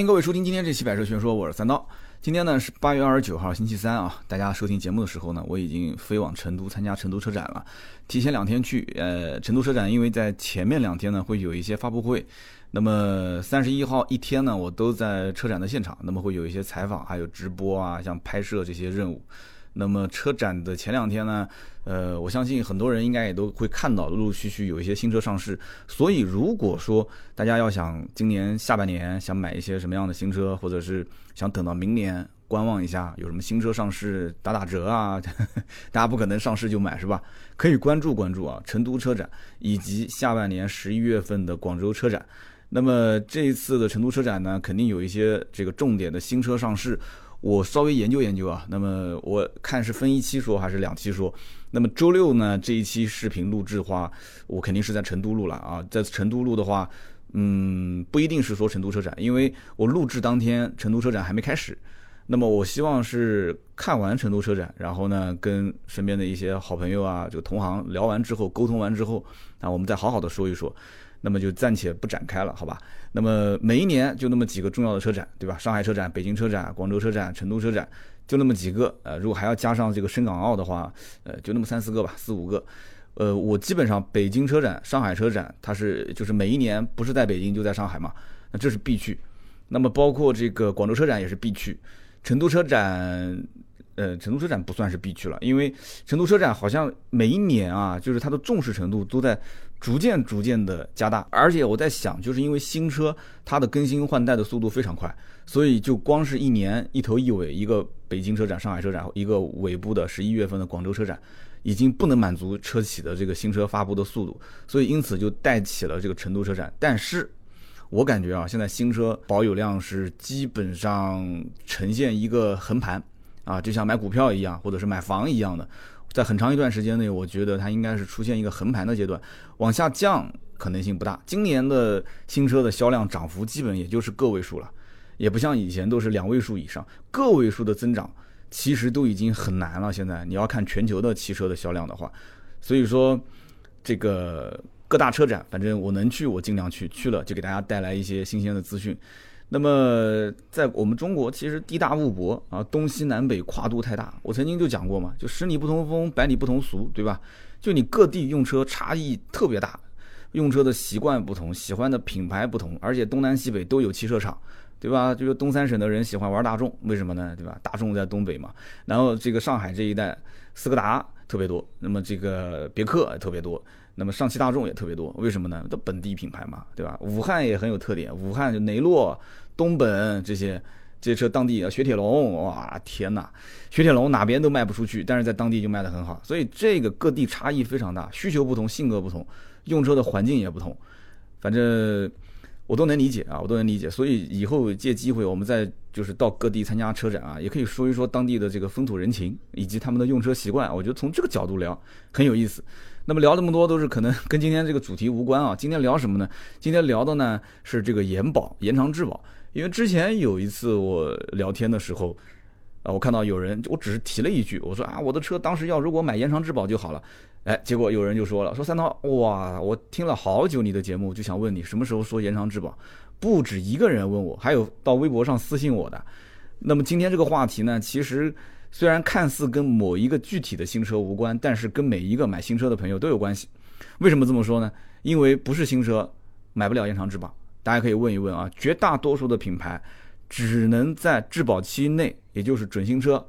欢迎各位收听今天这期百车全说，我是三刀。今天呢是八月二十九号，星期三啊。大家收听节目的时候呢，我已经飞往成都参加成都车展了，提前两天去。呃，成都车展因为在前面两天呢会有一些发布会，那么三十一号一天呢我都在车展的现场，那么会有一些采访，还有直播啊，像拍摄这些任务。那么车展的前两天呢，呃，我相信很多人应该也都会看到，陆陆续续有一些新车上市。所以如果说大家要想今年下半年想买一些什么样的新车，或者是想等到明年观望一下有什么新车上市打打折啊，大家不可能上市就买是吧？可以关注关注啊，成都车展以及下半年十一月份的广州车展。那么这一次的成都车展呢，肯定有一些这个重点的新车上市。我稍微研究研究啊，那么我看是分一期说还是两期说。那么周六呢这一期视频录制的话，我肯定是在成都录了啊，在成都录的话，嗯，不一定是说成都车展，因为我录制当天成都车展还没开始。那么我希望是看完成都车展，然后呢跟身边的一些好朋友啊，这个同行聊完之后，沟通完之后，啊，我们再好好的说一说。那么就暂且不展开了，好吧？那么每一年就那么几个重要的车展，对吧？上海车展、北京车展、广州车展、成都车展，就那么几个。呃，如果还要加上这个深港澳的话，呃，就那么三四个吧，四五个。呃，我基本上北京车展、上海车展，它是就是每一年不是在北京就在上海嘛，那这是必去。那么包括这个广州车展也是必去，成都车展。呃，成都车展不算是必去了，因为成都车展好像每一年啊，就是它的重视程度都在逐渐逐渐的加大。而且我在想，就是因为新车它的更新换代的速度非常快，所以就光是一年一头一尾，一个北京车展、上海车展，一个尾部的十一月份的广州车展，已经不能满足车企的这个新车发布的速度，所以因此就带起了这个成都车展。但是我感觉啊，现在新车保有量是基本上呈现一个横盘。啊，就像买股票一样，或者是买房一样的，在很长一段时间内，我觉得它应该是出现一个横盘的阶段，往下降可能性不大。今年的新车的销量涨幅基本也就是个位数了，也不像以前都是两位数以上，个位数的增长其实都已经很难了。现在你要看全球的汽车的销量的话，所以说这个各大车展，反正我能去我尽量去，去了就给大家带来一些新鲜的资讯。那么，在我们中国，其实地大物博啊，东西南北跨度太大。我曾经就讲过嘛，就十里不同风，百里不同俗，对吧？就你各地用车差异特别大，用车的习惯不同，喜欢的品牌不同，而且东南西北都有汽车厂，对吧？就是东三省的人喜欢玩大众，为什么呢？对吧？大众在东北嘛。然后这个上海这一带，斯柯达特别多，那么这个别克特别多。那么上汽大众也特别多，为什么呢？都本地品牌嘛，对吧？武汉也很有特点，武汉就雷诺、东本这些这些车，当地啊雪铁龙，哇，天哪，雪铁龙哪边都卖不出去，但是在当地就卖得很好。所以这个各地差异非常大，需求不同，性格不同，用车的环境也不同，反正我都能理解啊，我都能理解。所以以后借机会，我们再就是到各地参加车展啊，也可以说一说当地的这个风土人情以及他们的用车习惯。我觉得从这个角度聊很有意思。那么聊这么多都是可能跟今天这个主题无关啊。今天聊什么呢？今天聊的呢是这个延保、延长质保。因为之前有一次我聊天的时候，啊，我看到有人，我只是提了一句，我说啊，我的车当时要如果买延长质保就好了。哎，结果有人就说了，说三刀，哇，我听了好久你的节目，就想问你什么时候说延长质保。不止一个人问我，还有到微博上私信我的。那么今天这个话题呢，其实。虽然看似跟某一个具体的新车无关，但是跟每一个买新车的朋友都有关系。为什么这么说呢？因为不是新车买不了延长质保。大家可以问一问啊，绝大多数的品牌只能在质保期内，也就是准新车，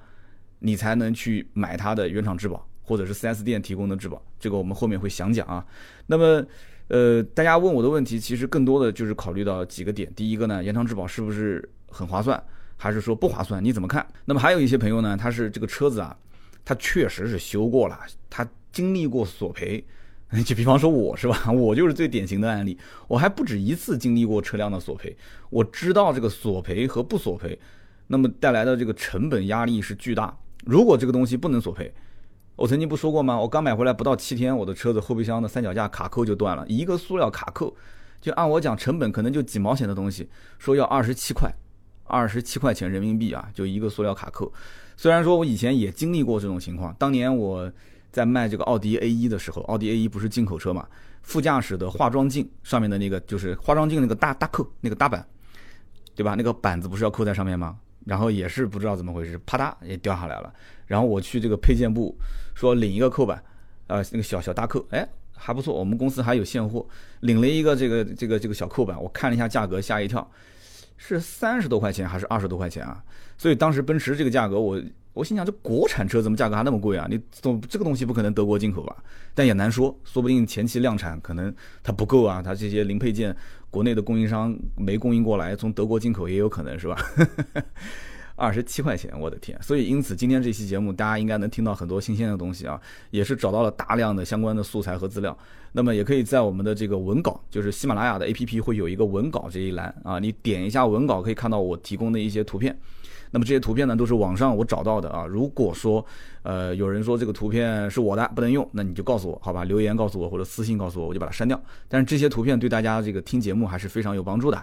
你才能去买它的原厂质保，或者是 4S 店提供的质保。这个我们后面会详讲啊。那么，呃，大家问我的问题，其实更多的就是考虑到几个点。第一个呢，延长质保是不是很划算？还是说不划算？你怎么看？那么还有一些朋友呢，他是这个车子啊，他确实是修过了，他经历过索赔。就比方说我是吧，我就是最典型的案例。我还不止一次经历过车辆的索赔，我知道这个索赔和不索赔，那么带来的这个成本压力是巨大。如果这个东西不能索赔，我曾经不说过吗？我刚买回来不到七天，我的车子后备箱的三脚架卡扣就断了，一个塑料卡扣，就按我讲成本可能就几毛钱的东西，说要二十七块。二十七块钱人民币啊，就一个塑料卡扣。虽然说我以前也经历过这种情况，当年我在卖这个奥迪 A 一的时候，奥迪 A 一不是进口车嘛，副驾驶的化妆镜上面的那个就是化妆镜那个大大扣那个大板，对吧？那个板子不是要扣在上面吗？然后也是不知道怎么回事，啪嗒也掉下来了。然后我去这个配件部说领一个扣板，呃，那个小小大扣，哎，还不错，我们公司还有现货，领了一个这个这个这个小扣板，我看了一下价格，吓一跳，是三十多块钱还是二十多块钱啊？所以当时奔驰这个价格，我我心想，这国产车怎么价格还那么贵啊？你总这个东西不可能德国进口吧？但也难说，说不定前期量产可能它不够啊，它这些零配件国内的供应商没供应过来，从德国进口也有可能是吧？二十七块钱，我的天！所以因此今天这期节目，大家应该能听到很多新鲜的东西啊，也是找到了大量的相关的素材和资料。那么也可以在我们的这个文稿，就是喜马拉雅的 APP 会有一个文稿这一栏啊，你点一下文稿可以看到我提供的一些图片。那么这些图片呢，都是网上我找到的啊。如果说呃有人说这个图片是我的不能用，那你就告诉我好吧，留言告诉我或者私信告诉我，我就把它删掉。但是这些图片对大家这个听节目还是非常有帮助的。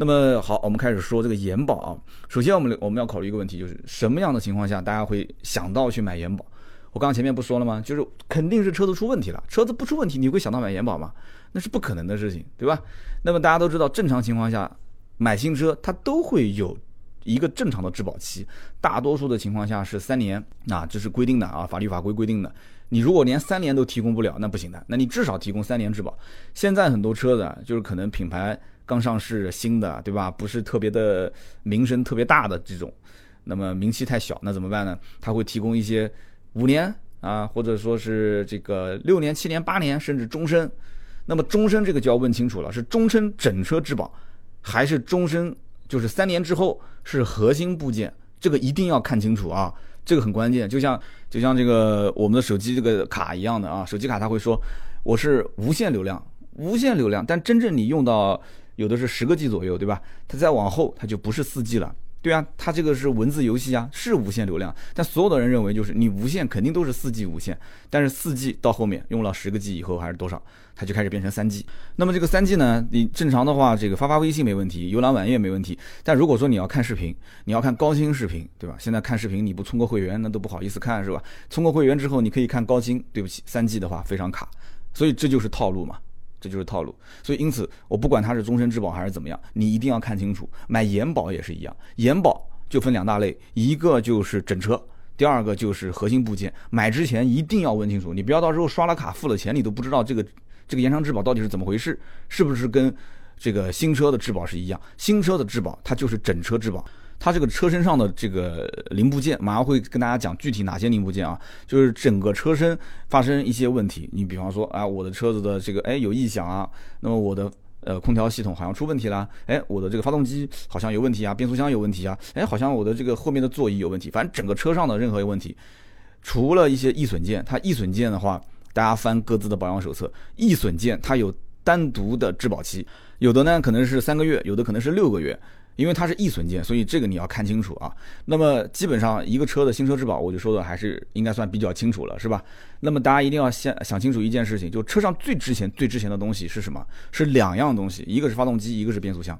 那么好，我们开始说这个延保啊。首先，我们我们要考虑一个问题，就是什么样的情况下大家会想到去买延保？我刚刚前面不说了吗？就是肯定是车子出问题了。车子不出问题，你会想到买延保吗？那是不可能的事情，对吧？那么大家都知道，正常情况下买新车它都会有一个正常的质保期，大多数的情况下是三年啊，这是规定的啊，法律法规规定的。你如果连三年都提供不了，那不行的。那你至少提供三年质保。现在很多车子啊就是可能品牌。刚上市新的，对吧？不是特别的名声特别大的这种，那么名气太小，那怎么办呢？他会提供一些五年啊，或者说是这个六年、七年、八年，甚至终身。那么终身这个就要问清楚了，是终身整车质保，还是终身就是三年之后是核心部件？这个一定要看清楚啊，这个很关键。就像就像这个我们的手机这个卡一样的啊，手机卡它会说我是无限流量，无限流量，但真正你用到。有的是十个 G 左右，对吧？它再往后，它就不是四 G 了，对啊，它这个是文字游戏啊，是无限流量。但所有的人认为，就是你无线肯定都是四 G 无线，但是四 G 到后面用了十个 G 以后还是多少，它就开始变成三 G。那么这个三 G 呢，你正常的话，这个发发微信没问题，浏览网页没问题。但如果说你要看视频，你要看高清视频，对吧？现在看视频你不充个会员，那都不好意思看，是吧？充个会员之后，你可以看高清，对不起，三 G 的话非常卡，所以这就是套路嘛。这就是套路，所以因此我不管它是终身质保还是怎么样，你一定要看清楚。买延保也是一样，延保就分两大类，一个就是整车，第二个就是核心部件。买之前一定要问清楚，你不要到时候刷了卡付了钱，你都不知道这个这个延长质保到底是怎么回事，是不是跟这个新车的质保是一样？新车的质保它就是整车质保。它这个车身上的这个零部件，马上会跟大家讲具体哪些零部件啊？就是整个车身发生一些问题，你比方说啊，我的车子的这个哎有异响啊，那么我的呃空调系统好像出问题了，哎，我的这个发动机好像有问题啊，变速箱有问题啊，哎，好像我的这个后面的座椅有问题，反正整个车上的任何一个问题，除了一些易损件，它易损件的话，大家翻各自的保养手册，易损件它有单独的质保期，有的呢可能是三个月，有的可能是六个月。因为它是易损件，所以这个你要看清楚啊。那么基本上一个车的新车质保，我就说的还是应该算比较清楚了，是吧？那么大家一定要先想清楚一件事情，就车上最值钱、最值钱的东西是什么？是两样东西，一个是发动机，一个是变速箱。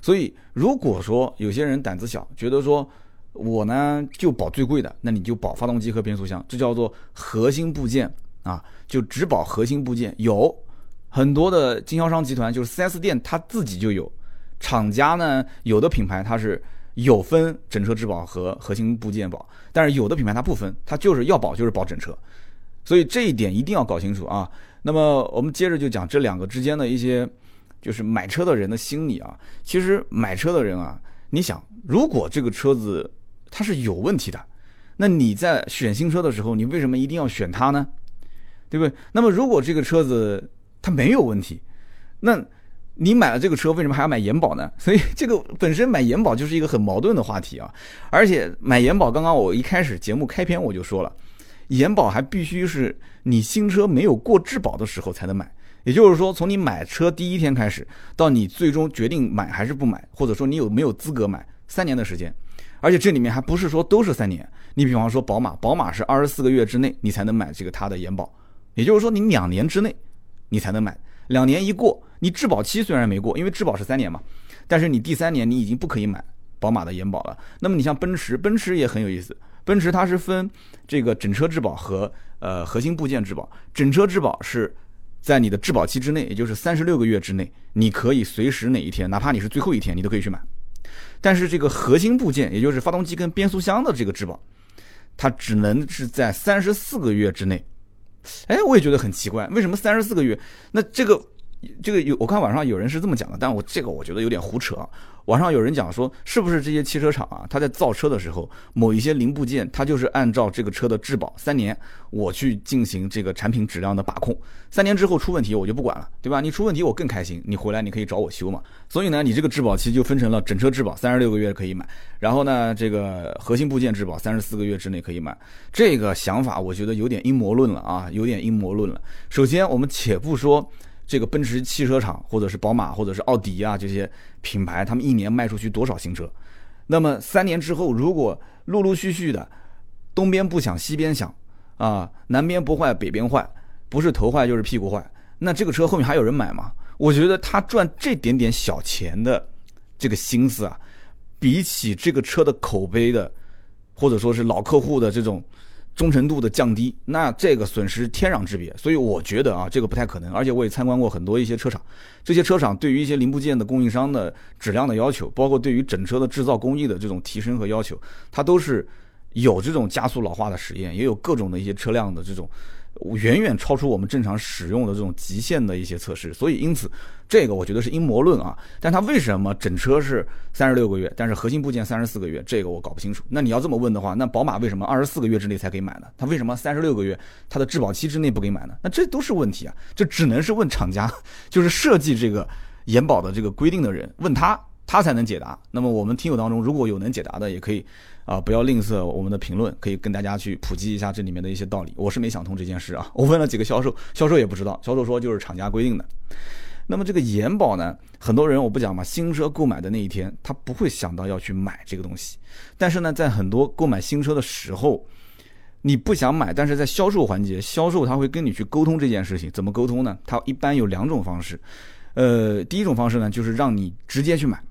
所以如果说有些人胆子小，觉得说我呢就保最贵的，那你就保发动机和变速箱，这叫做核心部件啊，就只保核心部件。有很多的经销商集团，就是 4S 店，他自己就有。厂家呢，有的品牌它是有分整车质保和核心部件保，但是有的品牌它不分，它就是要保就是保整车，所以这一点一定要搞清楚啊。那么我们接着就讲这两个之间的一些，就是买车的人的心理啊。其实买车的人啊，你想，如果这个车子它是有问题的，那你在选新车的时候，你为什么一定要选它呢？对不对？那么如果这个车子它没有问题，那你买了这个车，为什么还要买延保呢？所以这个本身买延保就是一个很矛盾的话题啊。而且买延保，刚刚我一开始节目开篇我就说了，延保还必须是你新车没有过质保的时候才能买。也就是说，从你买车第一天开始，到你最终决定买还是不买，或者说你有没有资格买，三年的时间。而且这里面还不是说都是三年。你比方说宝马，宝马是二十四个月之内你才能买这个它的延保，也就是说你两年之内你才能买。两年一过，你质保期虽然没过，因为质保是三年嘛，但是你第三年你已经不可以买宝马的延保了。那么你像奔驰，奔驰也很有意思，奔驰它是分这个整车质保和呃核心部件质保。整车质保是在你的质保期之内，也就是三十六个月之内，你可以随时哪一天，哪怕你是最后一天，你都可以去买。但是这个核心部件，也就是发动机跟变速箱的这个质保，它只能是在三十四个月之内。哎，我也觉得很奇怪，为什么三十四个月？那这个。这个有我看网上有人是这么讲的，但我这个我觉得有点胡扯。网上有人讲说，是不是这些汽车厂啊，他在造车的时候，某一些零部件，它就是按照这个车的质保三年，我去进行这个产品质量的把控，三年之后出问题我就不管了，对吧？你出问题我更开心，你回来你可以找我修嘛。所以呢，你这个质保期就分成了整车质保三十六个月可以买，然后呢，这个核心部件质保三十四个月之内可以买。这个想法我觉得有点阴谋论了啊，有点阴谋论了。首先我们且不说。这个奔驰汽车厂，或者是宝马，或者是奥迪啊，这些品牌，他们一年卖出去多少新车？那么三年之后，如果陆陆续续的东边不响西边响，啊，南边不坏北边坏，不是头坏就是屁股坏，那这个车后面还有人买吗？我觉得他赚这点点小钱的这个心思啊，比起这个车的口碑的，或者说是老客户的这种。忠诚度的降低，那这个损失天壤之别，所以我觉得啊，这个不太可能。而且我也参观过很多一些车厂，这些车厂对于一些零部件的供应商的质量的要求，包括对于整车的制造工艺的这种提升和要求，它都是有这种加速老化的实验，也有各种的一些车辆的这种。远远超出我们正常使用的这种极限的一些测试，所以因此，这个我觉得是阴谋论啊。但它为什么整车是三十六个月，但是核心部件三十四个月，这个我搞不清楚。那你要这么问的话，那宝马为什么二十四个月之内才可以买呢？它为什么三十六个月它的质保期之内不给买呢？那这都是问题啊，这只能是问厂家，就是设计这个延保的这个规定的人，问他，他才能解答。那么我们听友当中如果有能解答的，也可以。啊，不要吝啬我们的评论，可以跟大家去普及一下这里面的一些道理。我是没想通这件事啊，我问了几个销售，销售也不知道，销售说就是厂家规定的。那么这个延保呢，很多人我不讲嘛，新车购买的那一天，他不会想到要去买这个东西。但是呢，在很多购买新车的时候，你不想买，但是在销售环节，销售他会跟你去沟通这件事情，怎么沟通呢？他一般有两种方式，呃，第一种方式呢，就是让你直接去买。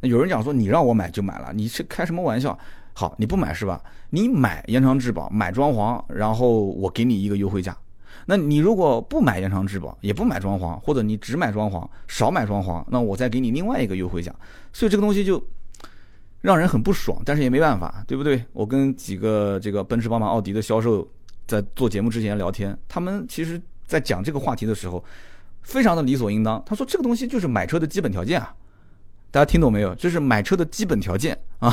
有人讲说，你让我买就买了，你是开什么玩笑？好，你不买是吧？你买延长质保，买装潢，然后我给你一个优惠价。那你如果不买延长质保，也不买装潢，或者你只买装潢，少买装潢，那我再给你另外一个优惠价。所以这个东西就让人很不爽，但是也没办法，对不对？我跟几个这个奔驰、宝马、奥迪的销售在做节目之前聊天，他们其实在讲这个话题的时候，非常的理所应当。他说这个东西就是买车的基本条件啊。大家听懂没有？这是买车的基本条件 啊，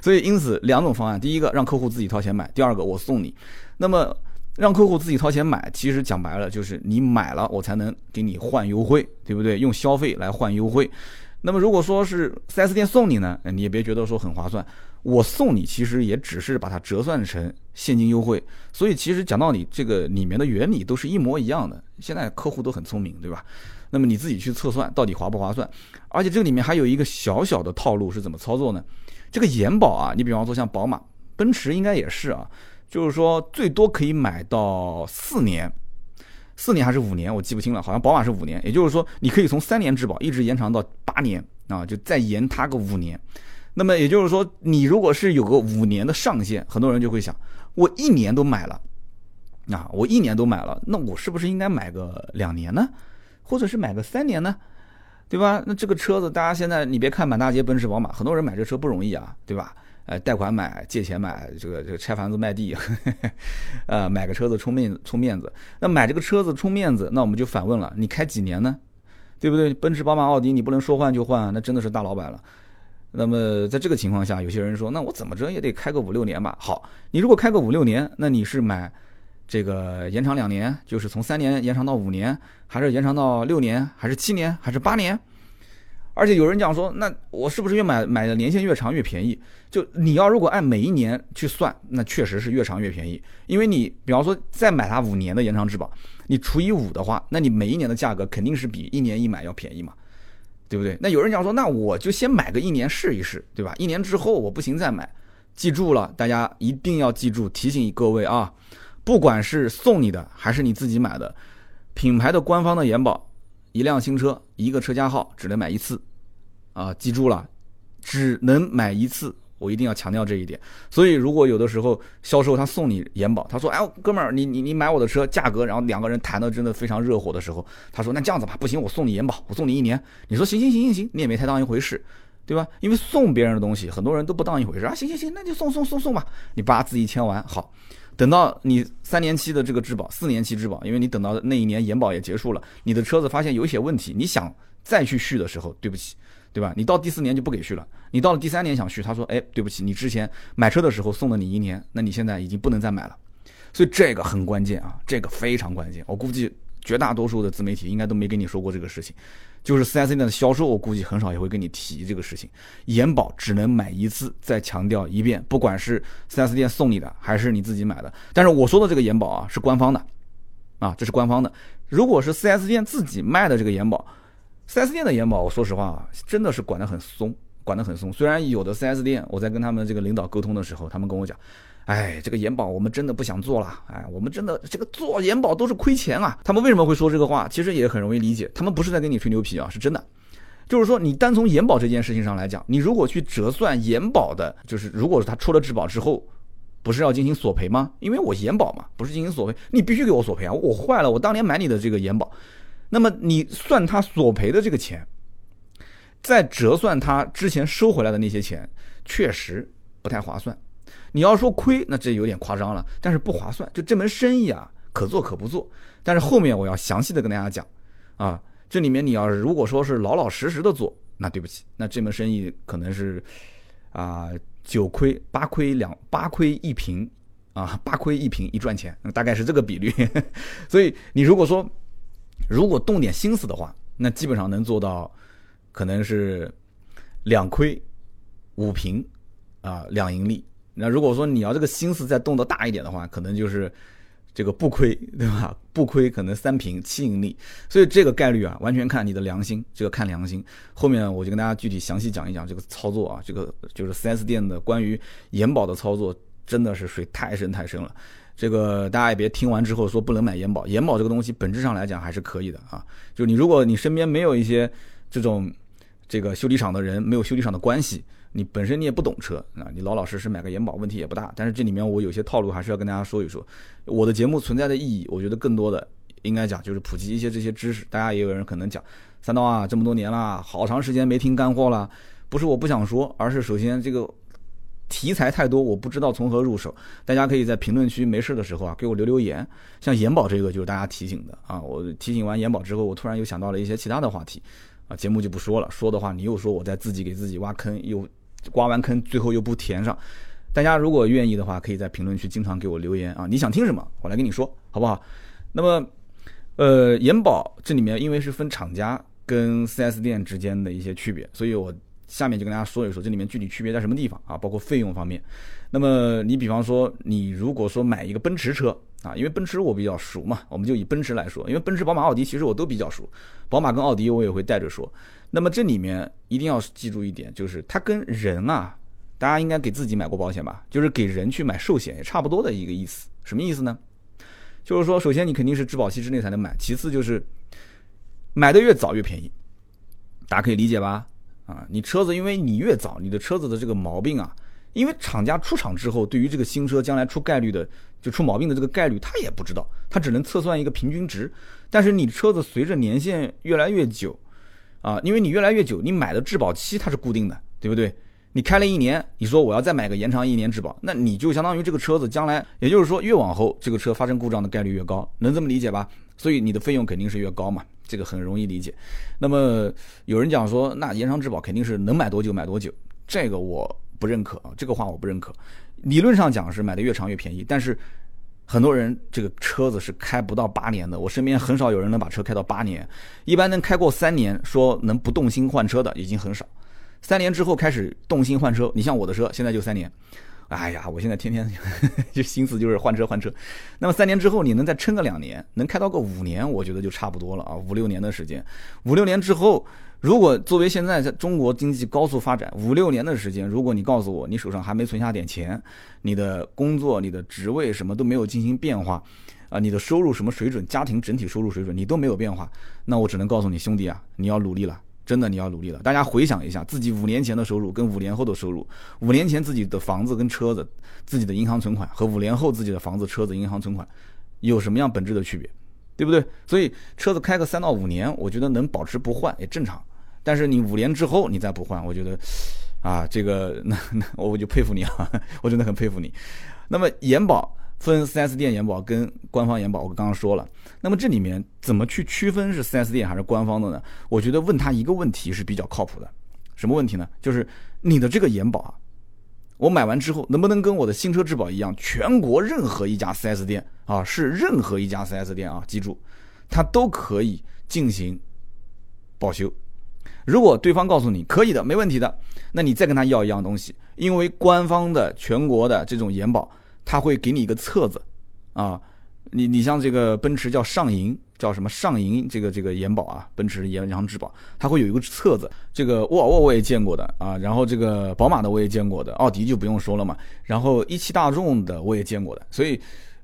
所以因此两种方案，第一个让客户自己掏钱买，第二个我送你。那么让客户自己掏钱买，其实讲白了就是你买了我才能给你换优惠，对不对？用消费来换优惠。那么如果说是 4S 店送你呢，你也别觉得说很划算，我送你其实也只是把它折算成现金优惠。所以其实讲道理，这个里面的原理都是一模一样的。现在客户都很聪明，对吧？那么你自己去测算到底划不划算，而且这里面还有一个小小的套路是怎么操作呢？这个延保啊，你比方说像宝马、奔驰应该也是啊，就是说最多可以买到四年，四年还是五年，我记不清了，好像宝马是五年，也就是说你可以从三年质保一直延长到八年啊，就再延它个五年。那么也就是说，你如果是有个五年的上限，很多人就会想，我一年都买了，啊，我一年都买了，那我是不是应该买个两年呢？或者是买个三年呢，对吧？那这个车子，大家现在你别看满大街奔驰、宝马，很多人买这车不容易啊，对吧？呃，贷款买、借钱买，这个这个拆房子卖地，呵 呵呃，买个车子充面充面子。那买这个车子充面子，那我们就反问了：你开几年呢？对不对？奔驰、宝马、奥迪，你不能说换就换，那真的是大老板了。那么在这个情况下，有些人说，那我怎么着也得开个五六年吧？好，你如果开个五六年，那你是买？这个延长两年，就是从三年延长到五年，还是延长到六年，还是七年，还是八年？而且有人讲说，那我是不是越买买的年限越长越便宜？就你要如果按每一年去算，那确实是越长越便宜。因为你比方说再买它五年的延长质保，你除以五的话，那你每一年的价格肯定是比一年一买要便宜嘛，对不对？那有人讲说，那我就先买个一年试一试，对吧？一年之后我不行再买。记住了，大家一定要记住，提醒各位啊。不管是送你的还是你自己买的，品牌的官方的延保，一辆新车一个车架号只能买一次，啊，记住了，只能买一次，我一定要强调这一点。所以如果有的时候销售他送你延保，他说，哎，哥们儿，你你你买我的车价格，然后两个人谈的真的非常热火的时候，他说，那这样子吧，不行，我送你延保，我送你一年。你说行行行行行，你也没太当一回事。对吧？因为送别人的东西，很多人都不当一回事啊。行行行，那就送送送送吧，你把字一签完，好，等到你三年期的这个质保，四年期质保，因为你等到那一年延保也结束了，你的车子发现有一些问题，你想再去续的时候，对不起，对吧？你到第四年就不给续了，你到了第三年想续，他说，哎，对不起，你之前买车的时候送了你一年，那你现在已经不能再买了。所以这个很关键啊，这个非常关键。我估计绝大多数的自媒体应该都没跟你说过这个事情，就是 4S 店的销售，我估计很少也会跟你提这个事情。延保只能买一次，再强调一遍，不管是 4S 店送你的还是你自己买的。但是我说的这个延保啊，是官方的，啊，这是官方的。如果是 4S 店自己卖的这个延保，4S 店的延保，我说实话啊，真的是管得很松，管得很松。虽然有的 4S 店，我在跟他们这个领导沟通的时候，他们跟我讲。哎，这个延保我们真的不想做了。哎，我们真的这个做延保都是亏钱啊。他们为什么会说这个话？其实也很容易理解，他们不是在跟你吹牛皮啊，是真的。就是说，你单从延保这件事情上来讲，你如果去折算延保的，就是如果他出了质保之后，不是要进行索赔吗？因为我延保嘛，不是进行索赔，你必须给我索赔啊。我坏了，我当年买你的这个延保，那么你算他索赔的这个钱，再折算他之前收回来的那些钱，确实不太划算。你要说亏，那这有点夸张了，但是不划算。就这门生意啊，可做可不做。但是后面我要详细的跟大家讲，啊，这里面你要是如果说是老老实实的做，那对不起，那这门生意可能是啊九亏八亏两八亏一平啊 八亏一平一赚钱，大概是这个比率。所以你如果说如果动点心思的话，那基本上能做到可能是两亏五平啊两盈利。那如果说你要这个心思再动得大一点的话，可能就是这个不亏，对吧？不亏可能三平七盈利，所以这个概率啊，完全看你的良心，这个看良心。后面我就跟大家具体详细讲一讲这个操作啊，这个就是 4S 店的关于延保的操作，真的是水太深太深了。这个大家也别听完之后说不能买延保，延保这个东西本质上来讲还是可以的啊。就你如果你身边没有一些这种这个修理厂的人，没有修理厂的关系。你本身你也不懂车啊，你老老实实买个延保问题也不大。但是这里面我有些套路还是要跟大家说一说。我的节目存在的意义，我觉得更多的应该讲就是普及一些这些知识。大家也有人可能讲三刀啊，这么多年了，好长时间没听干货了。不是我不想说，而是首先这个题材太多，我不知道从何入手。大家可以在评论区没事的时候啊，给我留留言。像延保这个就是大家提醒的啊，我提醒完延保之后，我突然又想到了一些其他的话题啊，节目就不说了。说的话你又说我在自己给自己挖坑又。挖完坑，最后又不填上。大家如果愿意的话，可以在评论区经常给我留言啊。你想听什么，我来跟你说，好不好？那么，呃，延保这里面因为是分厂家跟 4S 店之间的一些区别，所以我下面就跟大家说一说这里面具体区别在什么地方啊，包括费用方面。那么你比方说，你如果说买一个奔驰车啊，因为奔驰我比较熟嘛，我们就以奔驰来说，因为奔驰、宝马、奥迪其实我都比较熟，宝马跟奥迪我也会带着说。那么这里面一定要记住一点，就是它跟人啊，大家应该给自己买过保险吧？就是给人去买寿险也差不多的一个意思。什么意思呢？就是说，首先你肯定是质保期之内才能买，其次就是买的越早越便宜，大家可以理解吧？啊，你车子因为你越早，你的车子的这个毛病啊，因为厂家出厂之后，对于这个新车将来出概率的就出毛病的这个概率，他也不知道，他只能测算一个平均值。但是你车子随着年限越来越久。啊，因为你越来越久，你买的质保期它是固定的，对不对？你开了一年，你说我要再买个延长一年质保，那你就相当于这个车子将来，也就是说越往后这个车发生故障的概率越高，能这么理解吧？所以你的费用肯定是越高嘛，这个很容易理解。那么有人讲说，那延长质保肯定是能买多久买多久，这个我不认可啊，这个话我不认可。理论上讲是买的越长越便宜，但是。很多人这个车子是开不到八年的，我身边很少有人能把车开到八年，一般能开过三年，说能不动心换车的已经很少。三年之后开始动心换车，你像我的车现在就三年，哎呀，我现在天天 就心思就是换车换车。那么三年之后你能再撑个两年，能开到个五年，我觉得就差不多了啊，五六年的时间，五六年之后。如果作为现在在中国经济高速发展五六年的时间，如果你告诉我你手上还没存下点钱，你的工作、你的职位什么都没有进行变化，啊，你的收入什么水准，家庭整体收入水准你都没有变化，那我只能告诉你兄弟啊，你要努力了，真的你要努力了。大家回想一下自己五年前的收入跟五年后的收入，五年前自己的房子跟车子、自己的银行存款和五年后自己的房子、车子、银行存款有什么样本质的区别，对不对？所以车子开个三到五年，我觉得能保持不换也正常。但是你五年之后你再不换，我觉得啊，这个 那那我就佩服你啊，我真的很佩服你。那么延保分 4S 店延保跟官方延保，我刚刚说了。那么这里面怎么去区分是 4S 店还是官方的呢？我觉得问他一个问题是比较靠谱的。什么问题呢？就是你的这个延保啊，我买完之后能不能跟我的新车质保一样，全国任何一家 4S 店啊，是任何一家 4S 店啊，记住，它都可以进行保修。如果对方告诉你可以的，没问题的，那你再跟他要一样东西，因为官方的全国的这种延保，他会给你一个册子，啊，你你像这个奔驰叫上银，叫什么上银这个这个延保啊，奔驰延长质保，它会有一个册子，这个沃尔沃我也见过的啊，然后这个宝马的我也见过的，奥迪就不用说了嘛，然后一汽大众的我也见过的，所以。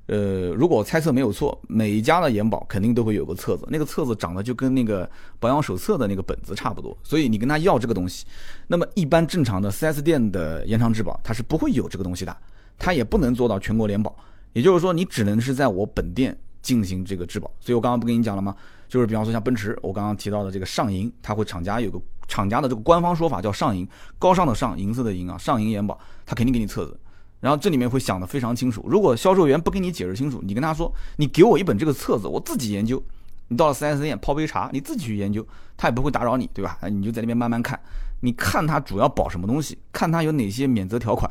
呃，如果我猜测没有错，每一家的延保肯定都会有个册子，那个册子长得就跟那个保养手册的那个本子差不多，所以你跟他要这个东西，那么一般正常的 4S 店的延长质保，它是不会有这个东西的，它也不能做到全国联保，也就是说，你只能是在我本店进行这个质保。所以我刚刚不跟你讲了吗？就是比方说像奔驰，我刚刚提到的这个上银，它会厂家有个厂家的这个官方说法叫上银，高尚的上，银色的银啊，上银延保，它肯定给你册子。然后这里面会想得非常清楚，如果销售员不给你解释清楚，你跟他说，你给我一本这个册子，我自己研究。你到了 4S 店泡杯茶，你自己去研究，他也不会打扰你，对吧？你就在那边慢慢看，你看他主要保什么东西，看他有哪些免责条款，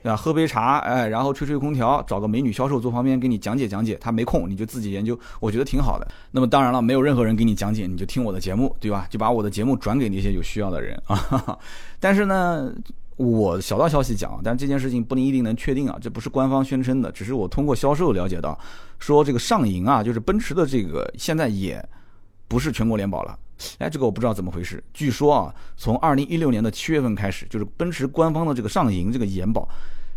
对吧？喝杯茶，哎，然后吹吹空调，找个美女销售坐旁边给你讲解讲解。他没空，你就自己研究，我觉得挺好的。那么当然了，没有任何人给你讲解，你就听我的节目，对吧？就把我的节目转给那些有需要的人啊。但是呢。我小道消息讲，但这件事情不能一定能确定啊，这不是官方宣称的，只是我通过销售了解到，说这个上银啊，就是奔驰的这个现在也不是全国联保了。哎，这个我不知道怎么回事。据说啊，从二零一六年的七月份开始，就是奔驰官方的这个上银这个延保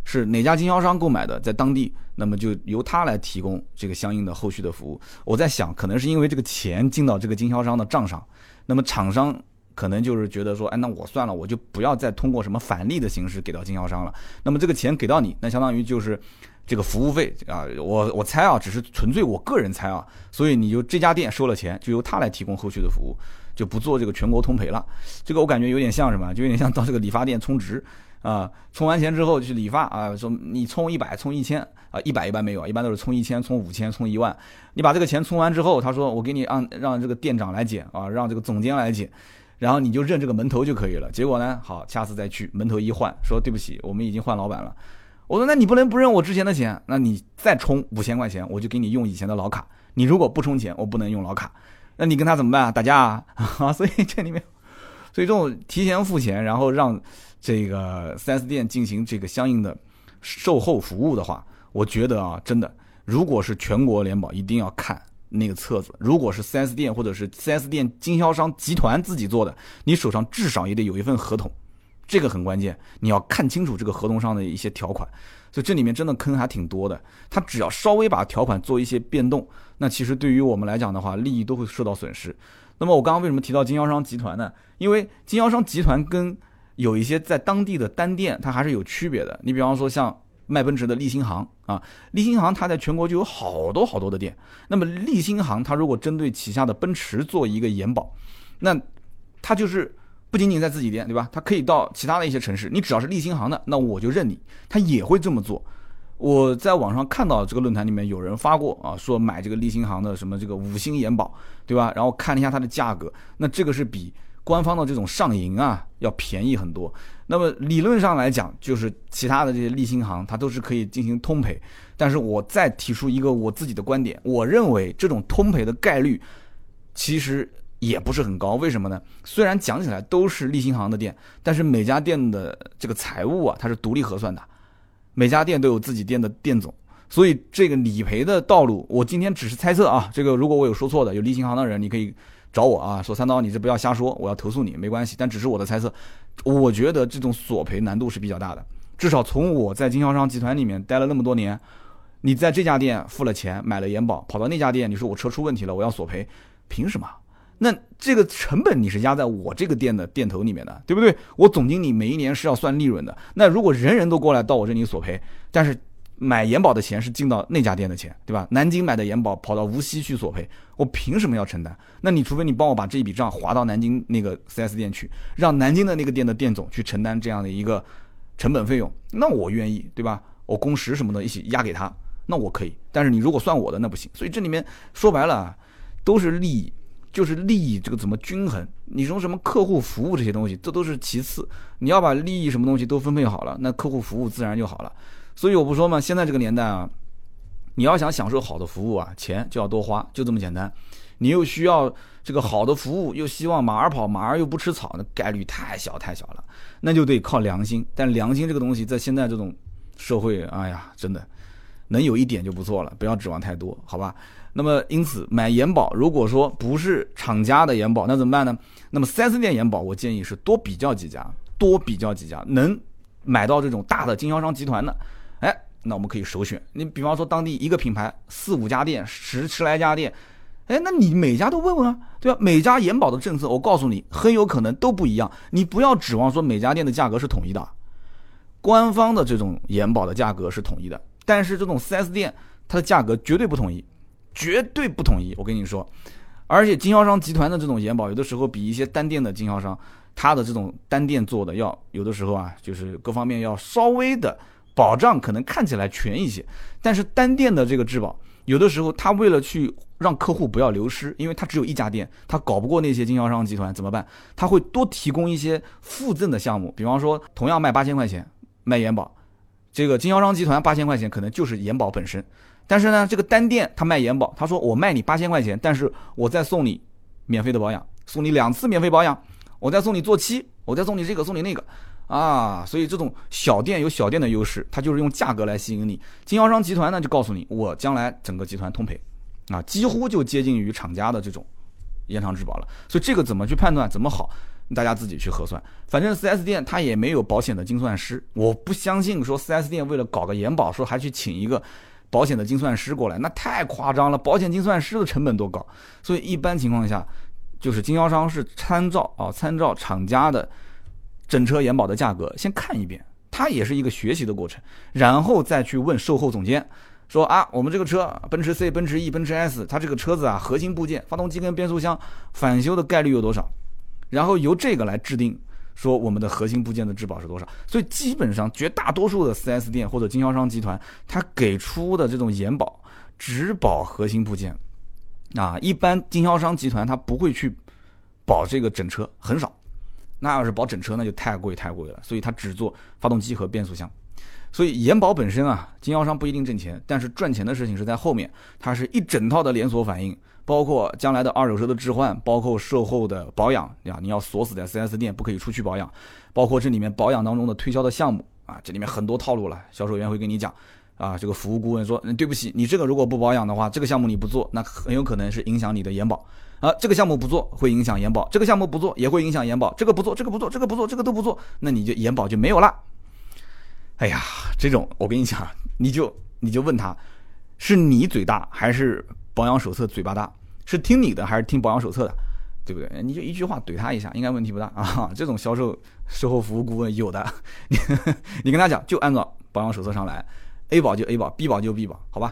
是哪家经销商购买的，在当地，那么就由他来提供这个相应的后续的服务。我在想，可能是因为这个钱进到这个经销商的账上，那么厂商。可能就是觉得说，哎，那我算了，我就不要再通过什么返利的形式给到经销商了。那么这个钱给到你，那相当于就是这个服务费啊。我我猜啊，只是纯粹我个人猜啊。所以你就这家店收了钱，就由他来提供后续的服务，就不做这个全国通赔了。这个我感觉有点像什么？就有点像到这个理发店充值啊，充完钱之后去理发啊，说你充一百，充一千啊，一百一般没有，一般都是充一千，充五千，充一万。你把这个钱充完之后，他说我给你让让这个店长来减啊，让这个总监来减。然后你就认这个门头就可以了。结果呢，好，下次再去门头一换，说对不起，我们已经换老板了。我说那你不能不认我之前的钱，那你再充五千块钱，我就给你用以前的老卡。你如果不充钱，我不能用老卡。那你跟他怎么办啊？打架啊？所以这里面，所以这种提前付钱，然后让这个 4S 店进行这个相应的售后服务的话，我觉得啊，真的，如果是全国联保，一定要看。那个册子，如果是 4S 店或者是 4S 店经销商集团自己做的，你手上至少也得有一份合同，这个很关键，你要看清楚这个合同上的一些条款。所以这里面真的坑还挺多的，他只要稍微把条款做一些变动，那其实对于我们来讲的话，利益都会受到损失。那么我刚刚为什么提到经销商集团呢？因为经销商集团跟有一些在当地的单店，它还是有区别的。你比方说像。卖奔驰的立新行啊，立新行它在全国就有好多好多的店。那么立新行它如果针对旗下的奔驰做一个延保，那它就是不仅仅在自己店，对吧？它可以到其他的一些城市，你只要是立新行的，那我就认你。它也会这么做。我在网上看到这个论坛里面有人发过啊，说买这个立新行的什么这个五星延保，对吧？然后看了一下它的价格，那这个是比。官方的这种上银啊，要便宜很多。那么理论上来讲，就是其他的这些立新行，它都是可以进行通赔。但是我再提出一个我自己的观点，我认为这种通赔的概率其实也不是很高。为什么呢？虽然讲起来都是立新行的店，但是每家店的这个财务啊，它是独立核算的，每家店都有自己店的店总，所以这个理赔的道路，我今天只是猜测啊。这个如果我有说错的，有立新行的人，你可以。找我啊，说三刀，你这不要瞎说，我要投诉你，没关系，但只是我的猜测。我觉得这种索赔难度是比较大的，至少从我在经销商集团里面待了那么多年，你在这家店付了钱买了延保，跑到那家店，你说我车出问题了，我要索赔，凭什么？那这个成本你是压在我这个店的店头里面的，对不对？我总经理每一年是要算利润的。那如果人人都过来到我这里索赔，但是买延保的钱是进到那家店的钱，对吧？南京买的延保跑到无锡去索赔，我凭什么要承担？那你除非你帮我把这一笔账划到南京那个 4S 店去，让南京的那个店的店总去承担这样的一个成本费用，那我愿意，对吧？我工时什么的一起压给他，那我可以。但是你如果算我的，那不行。所以这里面说白了，都是利益，就是利益这个怎么均衡？你从什么客户服务这些东西，这都是其次。你要把利益什么东西都分配好了，那客户服务自然就好了。所以我不说嘛，现在这个年代啊，你要想享受好的服务啊，钱就要多花，就这么简单。你又需要这个好的服务，又希望马儿跑，马儿又不吃草，那概率太小太小了，那就得靠良心。但良心这个东西，在现在这种社会，哎呀，真的能有一点就不错了，不要指望太多，好吧？那么因此买延保，如果说不是厂家的延保，那怎么办呢？那么 4S 店延保，我建议是多比较几家，多比较几家，能买到这种大的经销商集团的。哎，那我们可以首选。你比方说当地一个品牌四五家店，十十来家店，哎，那你每家都问问啊，对吧？每家延保的政策，我告诉你，很有可能都不一样。你不要指望说每家店的价格是统一的，官方的这种延保的价格是统一的，但是这种 4S 店它的价格绝对不统一，绝对不统一。我跟你说，而且经销商集团的这种延保，有的时候比一些单店的经销商，他的这种单店做的要有的时候啊，就是各方面要稍微的。保障可能看起来全一些，但是单店的这个质保，有的时候他为了去让客户不要流失，因为他只有一家店，他搞不过那些经销商集团怎么办？他会多提供一些附赠的项目，比方说同样卖八千块钱卖延保，这个经销商集团八千块钱可能就是延保本身，但是呢，这个单店他卖延保，他说我卖你八千块钱，但是我再送你免费的保养，送你两次免费保养，我再送你做漆，我再送你这个送你那个。啊，所以这种小店有小店的优势，它就是用价格来吸引你。经销商集团呢，就告诉你，我将来整个集团通赔，啊，几乎就接近于厂家的这种延长质保了。所以这个怎么去判断，怎么好，大家自己去核算。反正 4S 店它也没有保险的精算师，我不相信说 4S 店为了搞个延保，说还去请一个保险的精算师过来，那太夸张了。保险精算师的成本多高？所以一般情况下，就是经销商是参照啊，参照厂家的。整车延保的价格先看一遍，它也是一个学习的过程，然后再去问售后总监，说啊，我们这个车奔驰 C、奔驰 E、奔驰 S，它这个车子啊，核心部件发动机跟变速箱返修的概率有多少？然后由这个来制定，说我们的核心部件的质保是多少？所以基本上绝大多数的 4S 店或者经销商集团，它给出的这种延保只保核心部件，啊，一般经销商集团它不会去保这个整车，很少。那要是保整车，那就太贵太贵了，所以他只做发动机和变速箱。所以延保本身啊，经销商不一定挣钱，但是赚钱的事情是在后面，它是一整套的连锁反应，包括将来的二手车的置换，包括售后的保养呀，你要锁死在 4S 店，不可以出去保养，包括这里面保养当中的推销的项目啊，这里面很多套路了，销售员会跟你讲。啊，这个服务顾问说，对不起，你这个如果不保养的话，这个项目你不做，那很有可能是影响你的延保。啊，这个项目不做会影响延保，这个项目不做也会影响延保，这个不做，这个不做，这个不做，这个都不做，那你就延保就没有了。哎呀，这种我跟你讲，你就你就问他，是你嘴大还是保养手册嘴巴大？是听你的还是听保养手册的？对不对？你就一句话怼他一下，应该问题不大啊。这种销售售后服务顾问有的，你你跟他讲，就按照保养手册上来。A 保就 A 保，B 保就 B 保，好吧？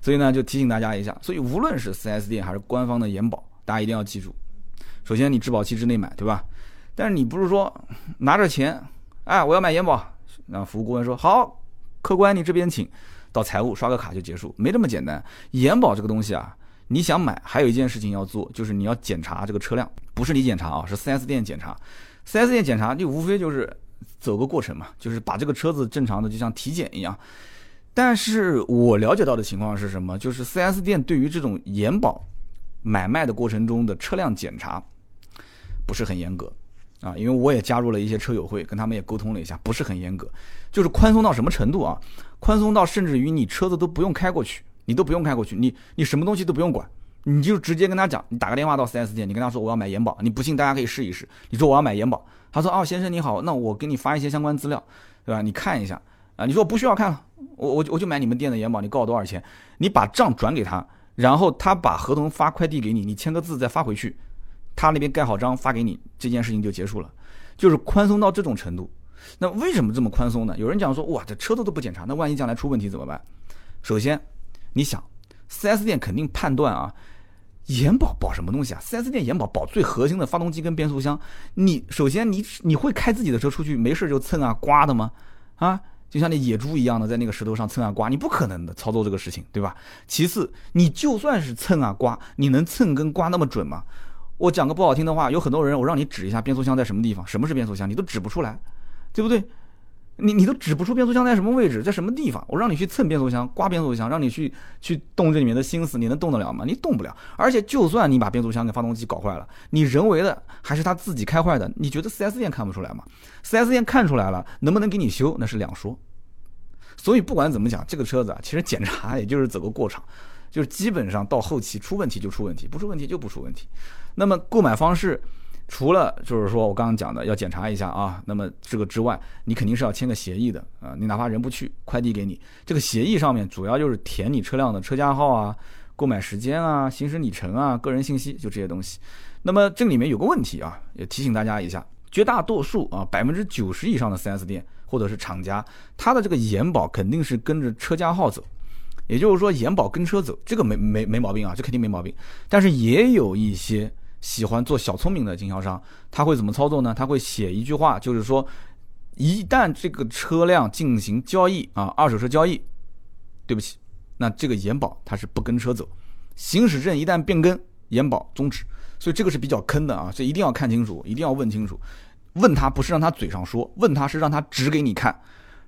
所以呢，就提醒大家一下。所以无论是 4S 店还是官方的延保，大家一定要记住。首先，你质保期之内买，对吧？但是你不是说拿着钱，哎，我要买延保，那服务顾问说好，客官你这边请，到财务刷个卡就结束，没这么简单。延保这个东西啊，你想买，还有一件事情要做，就是你要检查这个车辆，不是你检查啊，是 4S 店检查。4S 店检查就无非就是走个过程嘛，就是把这个车子正常的就像体检一样。但是我了解到的情况是什么？就是 4S 店对于这种延保买卖的过程中的车辆检查不是很严格啊，因为我也加入了一些车友会，跟他们也沟通了一下，不是很严格，就是宽松到什么程度啊？宽松到甚至于你车子都不用开过去，你都不用开过去，你你什么东西都不用管，你就直接跟他讲，你打个电话到 4S 店，你跟他说我要买延保，你不信大家可以试一试，你说我要买延保，他说哦先生你好，那我给你发一些相关资料，对吧？你看一下。啊，你说我不需要看了，我我我就买你们店的延保，你告我多少钱？你把账转给他，然后他把合同发快递给你，你签个字再发回去，他那边盖好章发给你，这件事情就结束了，就是宽松到这种程度。那为什么这么宽松呢？有人讲说，哇，这车子都不检查，那万一将来出问题怎么办？首先，你想，4S 店肯定判断啊，延保保什么东西啊？4S 店延保保最核心的发动机跟变速箱。你首先你你会开自己的车出去没事就蹭啊刮的吗？啊？就像那野猪一样的在那个石头上蹭啊刮，你不可能的操作这个事情，对吧？其次，你就算是蹭啊刮，你能蹭跟刮那么准吗？我讲个不好听的话，有很多人我让你指一下变速箱在什么地方，什么是变速箱，你都指不出来，对不对？你你都指不出变速箱在什么位置，在什么地方？我让你去蹭变速箱、刮变速箱，让你去去动这里面的心思，你能动得了吗？你动不了。而且就算你把变速箱跟发动机搞坏了，你人为的还是他自己开坏的，你觉得 4S 店看不出来吗？4S 店看出来了，能不能给你修那是两说。所以不管怎么讲，这个车子啊，其实检查也就是走个过场，就是基本上到后期出问题就出问题，不出问题就不出问题。那么购买方式。除了就是说我刚刚讲的要检查一下啊，那么这个之外，你肯定是要签个协议的啊。你哪怕人不去，快递给你，这个协议上面主要就是填你车辆的车架号啊、购买时间啊、行驶里程啊、个人信息，就这些东西。那么这里面有个问题啊，也提醒大家一下，绝大多数啊，百分之九十以上的 4S 店或者是厂家，它的这个延保肯定是跟着车架号走，也就是说延保跟车走，这个没没没毛病啊，这肯定没毛病。但是也有一些。喜欢做小聪明的经销商，他会怎么操作呢？他会写一句话，就是说，一旦这个车辆进行交易啊，二手车交易，对不起，那这个延保它是不跟车走，行驶证一旦变更，延保终止。所以这个是比较坑的啊，所以一定要看清楚，一定要问清楚。问他不是让他嘴上说，问他是让他指给你看，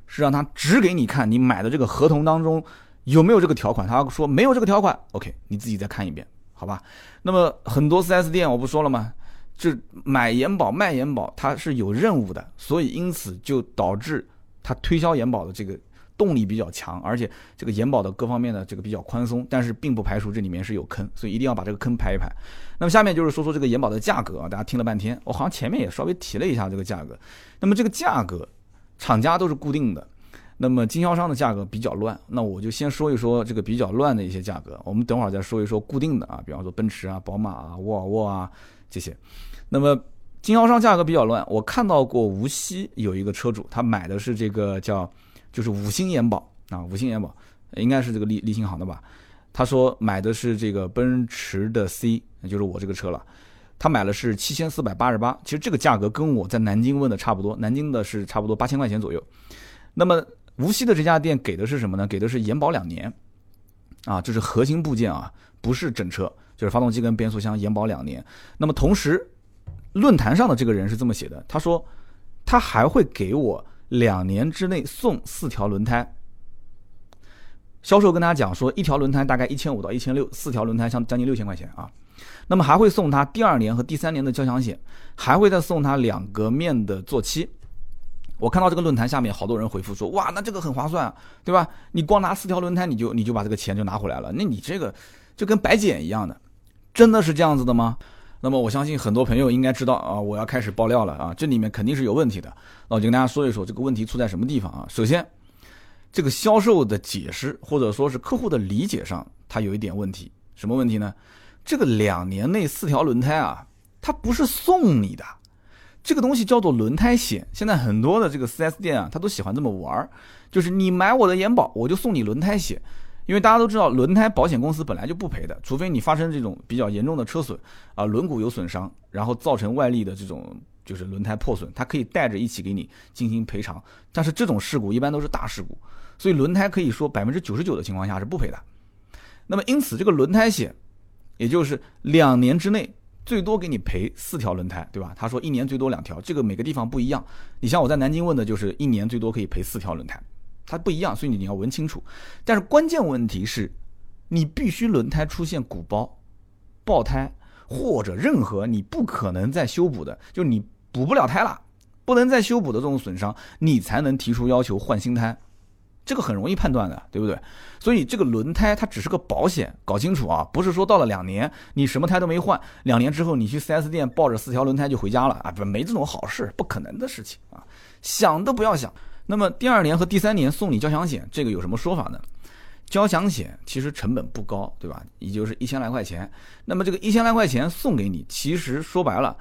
是让他指给你看，你买的这个合同当中有没有这个条款？他说没有这个条款，OK，你自己再看一遍。好吧，那么很多 4S 店我不说了吗？这买延保卖延保，它是有任务的，所以因此就导致它推销延保的这个动力比较强，而且这个延保的各方面的这个比较宽松，但是并不排除这里面是有坑，所以一定要把这个坑排一排。那么下面就是说说这个延保的价格啊，大家听了半天，我好像前面也稍微提了一下这个价格。那么这个价格，厂家都是固定的。那么经销商的价格比较乱，那我就先说一说这个比较乱的一些价格。我们等会儿再说一说固定的啊，比方说奔驰啊、宝马啊、沃尔沃啊这些。那么经销商价格比较乱，我看到过无锡有一个车主，他买的是这个叫就是五星延保啊，五星延保应该是这个利利星行的吧？他说买的是这个奔驰的 C，就是我这个车了。他买了是七千四百八十八，其实这个价格跟我在南京问的差不多，南京的是差不多八千块钱左右。那么无锡的这家店给的是什么呢？给的是延保两年，啊，这是核心部件啊，不是整车，就是发动机跟变速箱延保两年。那么同时，论坛上的这个人是这么写的，他说他还会给我两年之内送四条轮胎。销售跟他讲说，一条轮胎大概一千五到一千六，四条轮胎像将近六千块钱啊。那么还会送他第二年和第三年的交强险，还会再送他两个面的坐漆。我看到这个论坛下面好多人回复说，哇，那这个很划算，对吧？你光拿四条轮胎，你就你就把这个钱就拿回来了，那你这个就跟白捡一样的，真的是这样子的吗？那么我相信很多朋友应该知道啊，我要开始爆料了啊，这里面肯定是有问题的。那我就跟大家说一说这个问题出在什么地方啊？首先，这个销售的解释或者说是客户的理解上，它有一点问题。什么问题呢？这个两年内四条轮胎啊，它不是送你的。这个东西叫做轮胎险，现在很多的这个 4S 店啊，他都喜欢这么玩儿，就是你买我的延保，我就送你轮胎险，因为大家都知道轮胎保险公司本来就不赔的，除非你发生这种比较严重的车损啊，轮毂有损伤，然后造成外力的这种就是轮胎破损，它可以带着一起给你进行赔偿，但是这种事故一般都是大事故，所以轮胎可以说百分之九十九的情况下是不赔的。那么因此这个轮胎险，也就是两年之内。最多给你赔四条轮胎，对吧？他说一年最多两条，这个每个地方不一样。你像我在南京问的，就是一年最多可以赔四条轮胎，它不一样，所以你要问清楚。但是关键问题是，你必须轮胎出现鼓包、爆胎或者任何你不可能再修补的，就你补不了胎了，不能再修补的这种损伤，你才能提出要求换新胎。这个很容易判断的，对不对？所以这个轮胎它只是个保险，搞清楚啊！不是说到了两年你什么胎都没换，两年之后你去 4S 店抱着四条轮胎就回家了啊？不，没这种好事，不可能的事情啊！想都不要想。那么第二年和第三年送你交强险，这个有什么说法呢？交强险其实成本不高，对吧？也就是一千来块钱。那么这个一千来块钱送给你，其实说白了，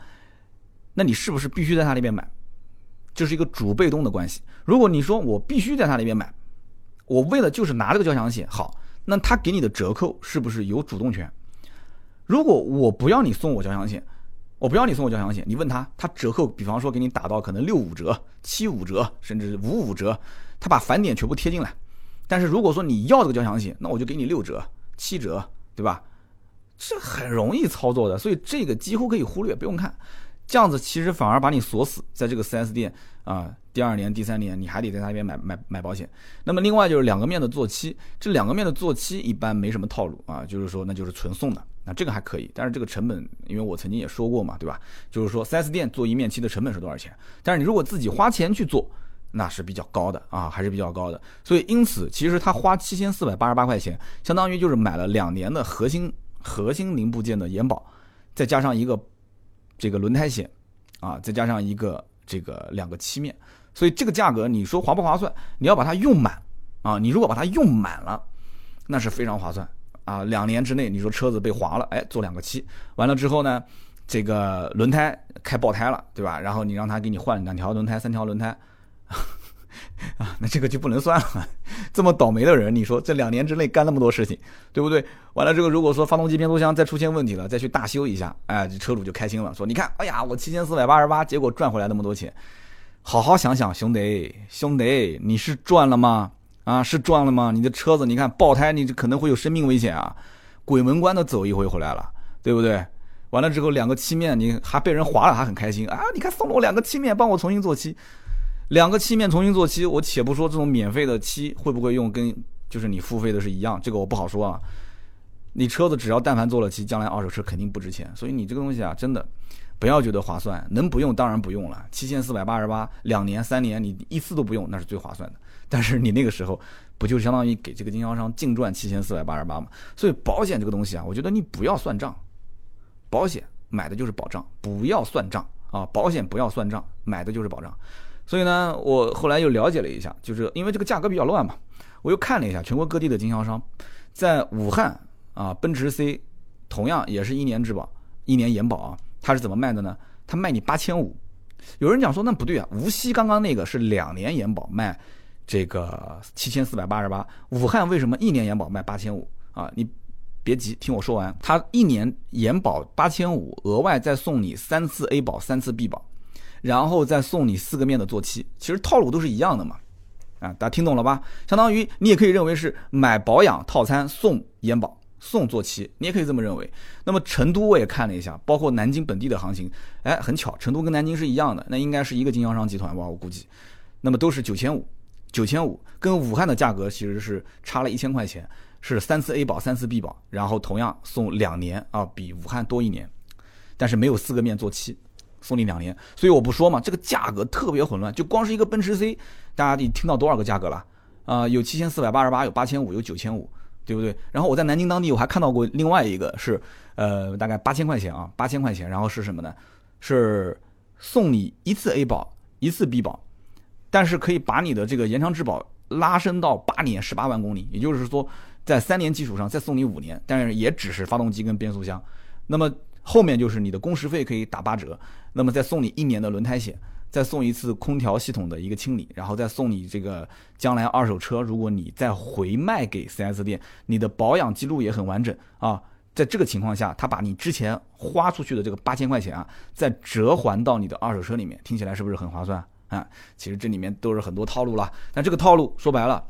那你是不是必须在他那边买？这是一个主被动的关系。如果你说我必须在他那边买，我为了就是拿这个交强险，好，那他给你的折扣是不是有主动权？如果我不要你送我交强险，我不要你送我交强险，你问他，他折扣，比方说给你打到可能六五折、七五折，甚至五五折，他把返点全部贴进来。但是如果说你要这个交强险，那我就给你六折、七折，对吧？这很容易操作的，所以这个几乎可以忽略，不用看。这样子其实反而把你锁死在这个 4S 店啊，第二年、第三年你还得在那边买买买保险。那么另外就是两个面的做期，这两个面的做期一般没什么套路啊，就是说那就是纯送的，那这个还可以。但是这个成本，因为我曾经也说过嘛，对吧？就是说 4S 店做一面漆的成本是多少钱？但是你如果自己花钱去做，那是比较高的啊，还是比较高的。所以因此，其实他花七千四百八十八块钱，相当于就是买了两年的核心核心零部件的延保，再加上一个。这个轮胎险，啊，再加上一个这个两个漆面，所以这个价格你说划不划算？你要把它用满啊！你如果把它用满了，那是非常划算啊！两年之内，你说车子被划了，哎，做两个漆，完了之后呢，这个轮胎开爆胎了，对吧？然后你让他给你换两条轮胎、三条轮胎。啊，那这个就不能算了。这么倒霉的人，你说这两年之内干那么多事情，对不对？完了之后，如果说发动机、变速箱再出现问题了，再去大修一下，哎，这车主就开心了，说你看，哎呀，我七千四百八十八，结果赚回来那么多钱。好好想想，兄弟，兄弟，你是赚了吗？啊，是赚了吗？你的车子，你看爆胎，你这可能会有生命危险啊！鬼门关都走一回回来了，对不对？完了之后，两个漆面，你还被人划了，还很开心啊！你看送了我两个漆面，帮我重新做漆。两个漆面重新做漆，我且不说这种免费的漆会不会用，跟就是你付费的是一样，这个我不好说啊。你车子只要但凡做了漆，将来二手车肯定不值钱，所以你这个东西啊，真的不要觉得划算，能不用当然不用了。七千四百八十八，两年三年你一次都不用，那是最划算的。但是你那个时候不就相当于给这个经销商净赚七千四百八十八吗？所以保险这个东西啊，我觉得你不要算账，保险买的就是保障，不要算账啊，保险不要算账，买的就是保障。所以呢，我后来又了解了一下，就是因为这个价格比较乱嘛，我又看了一下全国各地的经销商，在武汉啊，奔驰 C 同样也是一年质保、一年延保啊，它是怎么卖的呢？它卖你八千五。有人讲说那不对啊，无锡刚刚那个是两年延保卖这个七千四百八十八，武汉为什么一年延保卖八千五啊？你别急，听我说完，它一年延保八千五，额外再送你三次 A 保、三次 B 保。然后再送你四个面的做漆，其实套路都是一样的嘛，啊，大家听懂了吧？相当于你也可以认为是买保养套餐送延保送做漆，你也可以这么认为。那么成都我也看了一下，包括南京本地的行情，哎，很巧，成都跟南京是一样的，那应该是一个经销商集团吧，我估计。那么都是九千五，九千五，跟武汉的价格其实是差了一千块钱，是三次 A 保三次 B 保，然后同样送两年啊，比武汉多一年，但是没有四个面做漆。送你两年，所以我不说嘛，这个价格特别混乱，就光是一个奔驰 C，大家你听到多少个价格了？啊，有七千四百八十八，有八千五，有九千五，对不对？然后我在南京当地，我还看到过另外一个是，呃，大概八千块钱啊，八千块钱，然后是什么呢？是送你一次 A 保，一次 B 保，但是可以把你的这个延长质保拉伸到八年十八万公里，也就是说，在三年基础上再送你五年，但是也只是发动机跟变速箱，那么。后面就是你的工时费可以打八折，那么再送你一年的轮胎险，再送一次空调系统的一个清理，然后再送你这个将来二手车，如果你再回卖给 4S 店，你的保养记录也很完整啊。在这个情况下，他把你之前花出去的这个八千块钱啊，再折还到你的二手车里面，听起来是不是很划算啊？其实这里面都是很多套路了，但这个套路说白了，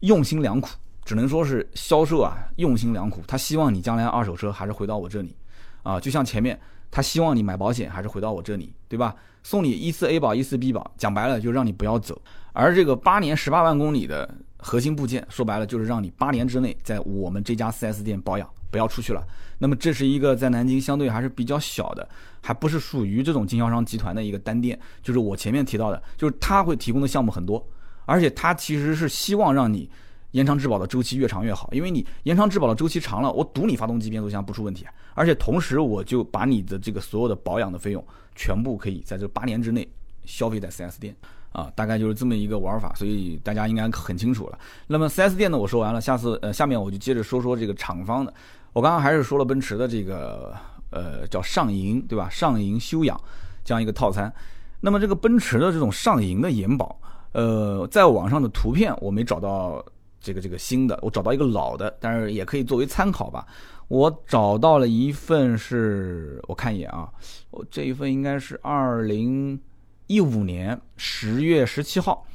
用心良苦，只能说是销售啊用心良苦，他希望你将来二手车还是回到我这里。啊，就像前面他希望你买保险还是回到我这里，对吧？送你一次 A 保，一次 B 保，讲白了就让你不要走。而这个八年十八万公里的核心部件，说白了就是让你八年之内在我们这家 4S 店保养，不要出去了。那么这是一个在南京相对还是比较小的，还不是属于这种经销商集团的一个单店，就是我前面提到的，就是他会提供的项目很多，而且他其实是希望让你。延长质保的周期越长越好，因为你延长质保的周期长了，我赌你发动机变速箱不出问题，而且同时我就把你的这个所有的保养的费用全部可以在这八年之内消费在 4S 店啊，大概就是这么一个玩法，所以大家应该很清楚了。那么 4S 店呢，我说完了，下次呃下面我就接着说说这个厂方的。我刚刚还是说了奔驰的这个呃叫上银对吧？上银修养这样一个套餐。那么这个奔驰的这种上银的延保，呃，在网上的图片我没找到这个这个新的，我找到一个老的，但是也可以作为参考吧。我找到了一份是，我看一眼啊，我这一份应该是二零一五年十月十七号，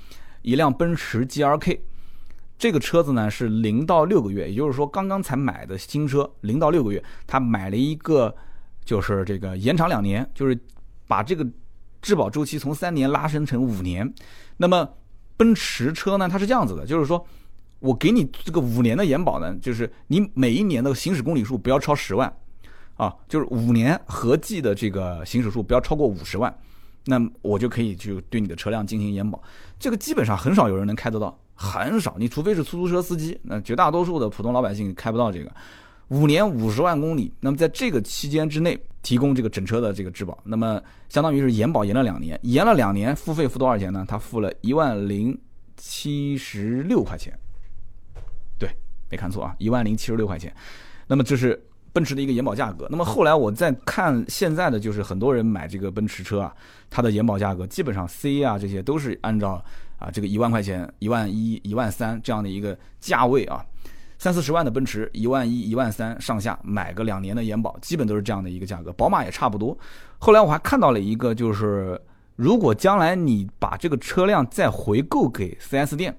一辆奔驰 G R K，。这个车子呢是零到六个月，也就是说刚刚才买的新车，零到六个月，他买了一个，就是这个延长两年，就是把这个质保周期从三年拉伸成五年。那么奔驰车呢，它是这样子的，就是说我给你这个五年的延保呢，就是你每一年的行驶公里数不要超十万，啊，就是五年合计的这个行驶数不要超过五十万，那我就可以去对你的车辆进行延保。这个基本上很少有人能开得到。很少，你除非是出租车司机，那绝大多数的普通老百姓开不到这个五年五十万公里。那么在这个期间之内提供这个整车的这个质保，那么相当于是延保延了两年，延了两年付费付多少钱呢？他付了一万零七十六块钱，没看错啊，一万零七十六块钱。那么这是奔驰的一个延保价格。那么后来我再看现在的，就是很多人买这个奔驰车啊，它的延保价格基本上 C 啊这些都是按照。啊，这个一万块钱、一万一、一万三这样的一个价位啊，三四十万的奔驰，一万一、一万三上下买个两年的延保，基本都是这样的一个价格。宝马也差不多。后来我还看到了一个，就是如果将来你把这个车辆再回购给 4S 店，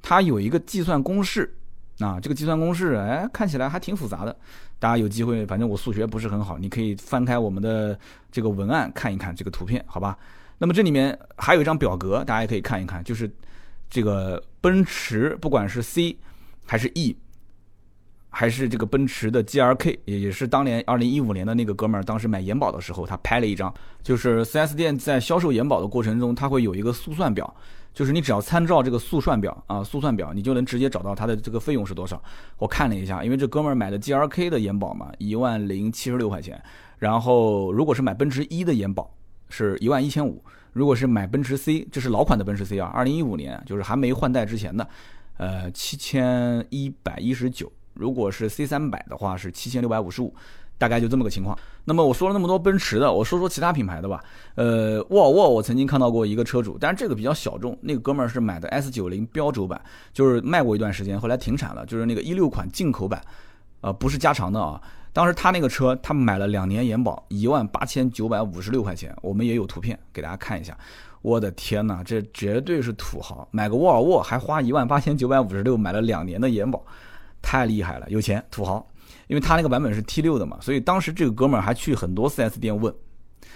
它有一个计算公式啊，这个计算公式哎看起来还挺复杂的。大家有机会，反正我数学不是很好，你可以翻开我们的这个文案看一看这个图片，好吧？那么这里面还有一张表格，大家也可以看一看，就是这个奔驰，不管是 C 还是 E，还是这个奔驰的 G R K，也也是当年二零一五年的那个哥们儿，当时买延保的时候，他拍了一张，就是 4S 店在销售延保的过程中，他会有一个速算表，就是你只要参照这个速算表啊，速算表，你就能直接找到它的这个费用是多少。我看了一下，因为这哥们儿买的 G R K 的延保嘛，一万零七十六块钱，然后如果是买奔驰一的延保。是一万一千五，如果是买奔驰 C，这是老款的奔驰 C 啊，二零一五年就是还没换代之前的，呃，七千一百一十九。如果是 C 三百的话是七千六百五十五，大概就这么个情况。那么我说了那么多奔驰的，我说说其他品牌的吧。呃，沃尔沃我曾经看到过一个车主，但是这个比较小众，那个哥们儿是买的 S 九零标轴版，就是卖过一段时间，后来停产了，就是那个一六款进口版，呃，不是加长的啊。当时他那个车，他买了两年延保，一万八千九百五十六块钱。我们也有图片给大家看一下。我的天哪，这绝对是土豪！买个沃尔沃还花一万八千九百五十六买了两年的延保，太厉害了，有钱土豪。因为他那个版本是 T 六的嘛，所以当时这个哥们儿还去很多 4S 店问。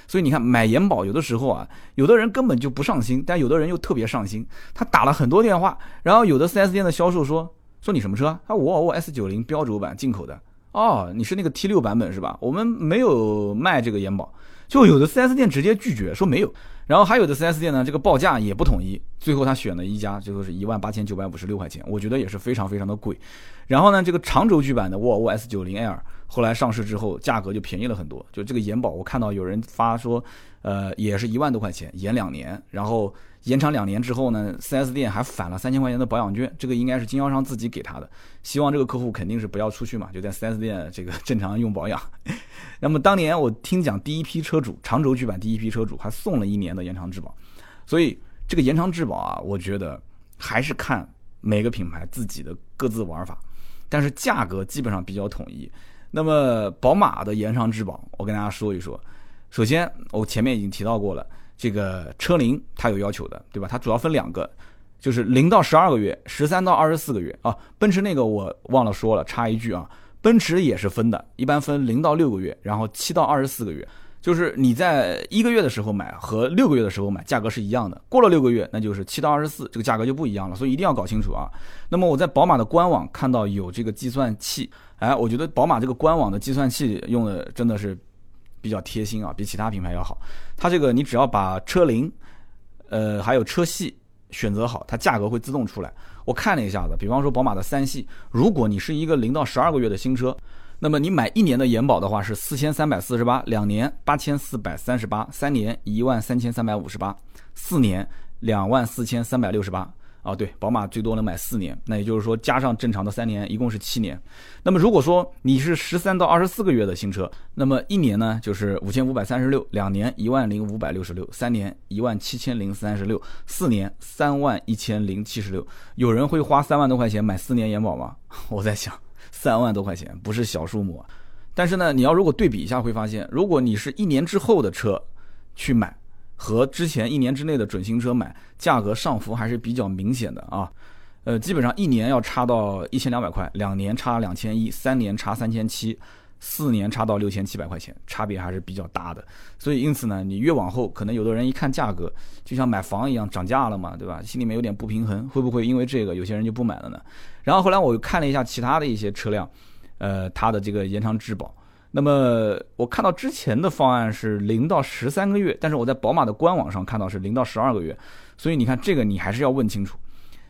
所以你看买延保有的时候啊，有的人根本就不上心，但有的人又特别上心。他打了很多电话，然后有的 4S 店的销售说：“说你什么车？他沃尔沃 S 九零标轴版进口的。”哦，你是那个 T 六版本是吧？我们没有卖这个延保，就有的 4S 店直接拒绝说没有，然后还有的 4S 店呢，这个报价也不统一，最后他选了一家，最后是一万八千九百五十六块钱，我觉得也是非常非常的贵。然后呢，这个长轴距版的沃尔沃 S 九零 L 后来上市之后，价格就便宜了很多，就这个延保，我看到有人发说，呃，也是一万多块钱延两年，然后。延长两年之后呢，4S 店还返了三千块钱的保养券，这个应该是经销商自己给他的。希望这个客户肯定是不要出去嘛，就在 4S 店这个正常用保养。那么当年我听讲，第一批车主长轴距版第一批车主还送了一年的延长质保，所以这个延长质保啊，我觉得还是看每个品牌自己的各自玩法，但是价格基本上比较统一。那么宝马的延长质保，我跟大家说一说。首先，我前面已经提到过了。这个车龄它有要求的，对吧？它主要分两个，就是零到十二个月，十三到二十四个月啊。奔驰那个我忘了说了，插一句啊，奔驰也是分的，一般分零到六个月，然后七到二十四个月。就是你在一个月的时候买和六个月的时候买价格是一样的，过了六个月那就是七到二十四，这个价格就不一样了，所以一定要搞清楚啊。那么我在宝马的官网看到有这个计算器，哎，我觉得宝马这个官网的计算器用的真的是。比较贴心啊，比其他品牌要好。它这个你只要把车龄，呃，还有车系选择好，它价格会自动出来。我看了一下子，比方说宝马的三系，如果你是一个零到十二个月的新车，那么你买一年的延保的话是四千三百四十八，两年八千四百三十八，三年一万三千三百五十八，四年两万四千三百六十八。啊，对，宝马最多能买四年，那也就是说加上正常的三年，一共是七年。那么如果说你是十三到二十四个月的新车，那么一年呢就是五千五百三十六，两年一万零五百六十六，三年一万七千零三十六，四年三万一千零七十六。有人会花三万多块钱买四年延保吗？我在想，三万多块钱不是小数目。但是呢，你要如果对比一下，会发现，如果你是一年之后的车去买。和之前一年之内的准新车买，价格上浮还是比较明显的啊，呃，基本上一年要差到一千两百块，两年差两千一，三年差三千七，四年差到六千七百块钱，差别还是比较大的。所以因此呢，你越往后，可能有的人一看价格，就像买房一样涨价了嘛，对吧？心里面有点不平衡，会不会因为这个有些人就不买了呢？然后后来我又看了一下其他的一些车辆，呃，它的这个延长质保。那么我看到之前的方案是零到十三个月，但是我在宝马的官网上看到是零到十二个月，所以你看这个你还是要问清楚。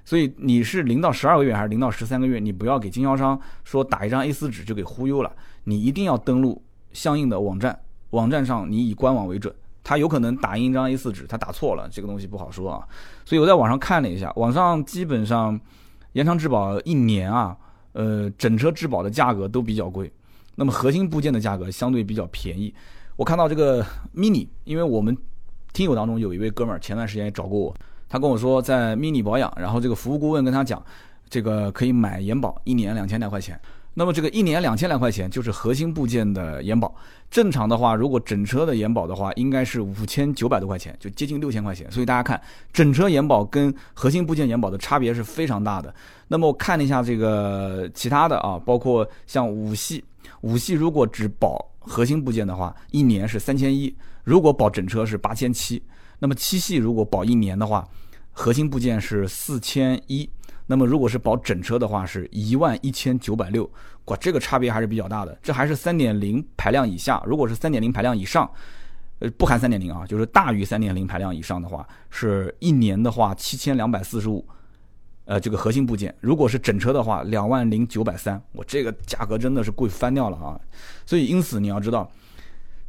所以你是零到十二个月还是零到十三个月，你不要给经销商说打一张 A4 纸就给忽悠了，你一定要登录相应的网站，网站上你以官网为准，他有可能打印一张 A4 纸，他打错了，这个东西不好说啊。所以我在网上看了一下，网上基本上延长质保一年啊，呃，整车质保的价格都比较贵。那么核心部件的价格相对比较便宜。我看到这个 Mini，因为我们听友当中有一位哥们儿前段时间也找过我，他跟我说在 Mini 保养，然后这个服务顾问跟他讲，这个可以买延保，一年两千来块钱。那么这个一年两千来块钱就是核心部件的延保。正常的话，如果整车的延保的话，应该是五千九百多块钱，就接近六千块钱。所以大家看，整车延保跟核心部件延保的差别是非常大的。那么我看了一下这个其他的啊，包括像五系。五系如果只保核心部件的话，一年是三千一；如果保整车是八千七。那么七系如果保一年的话，核心部件是四千一；那么如果是保整车的话，是一万一千九百六。哇，这个差别还是比较大的。这还是三点零排量以下，如果是三点零排量以上，呃，不含三点零啊，就是大于三点零排量以上的话，是一年的话七千两百四十五。呃，这个核心部件，如果是整车的话，两万零九百三，我这个价格真的是贵翻掉了啊！所以因此你要知道，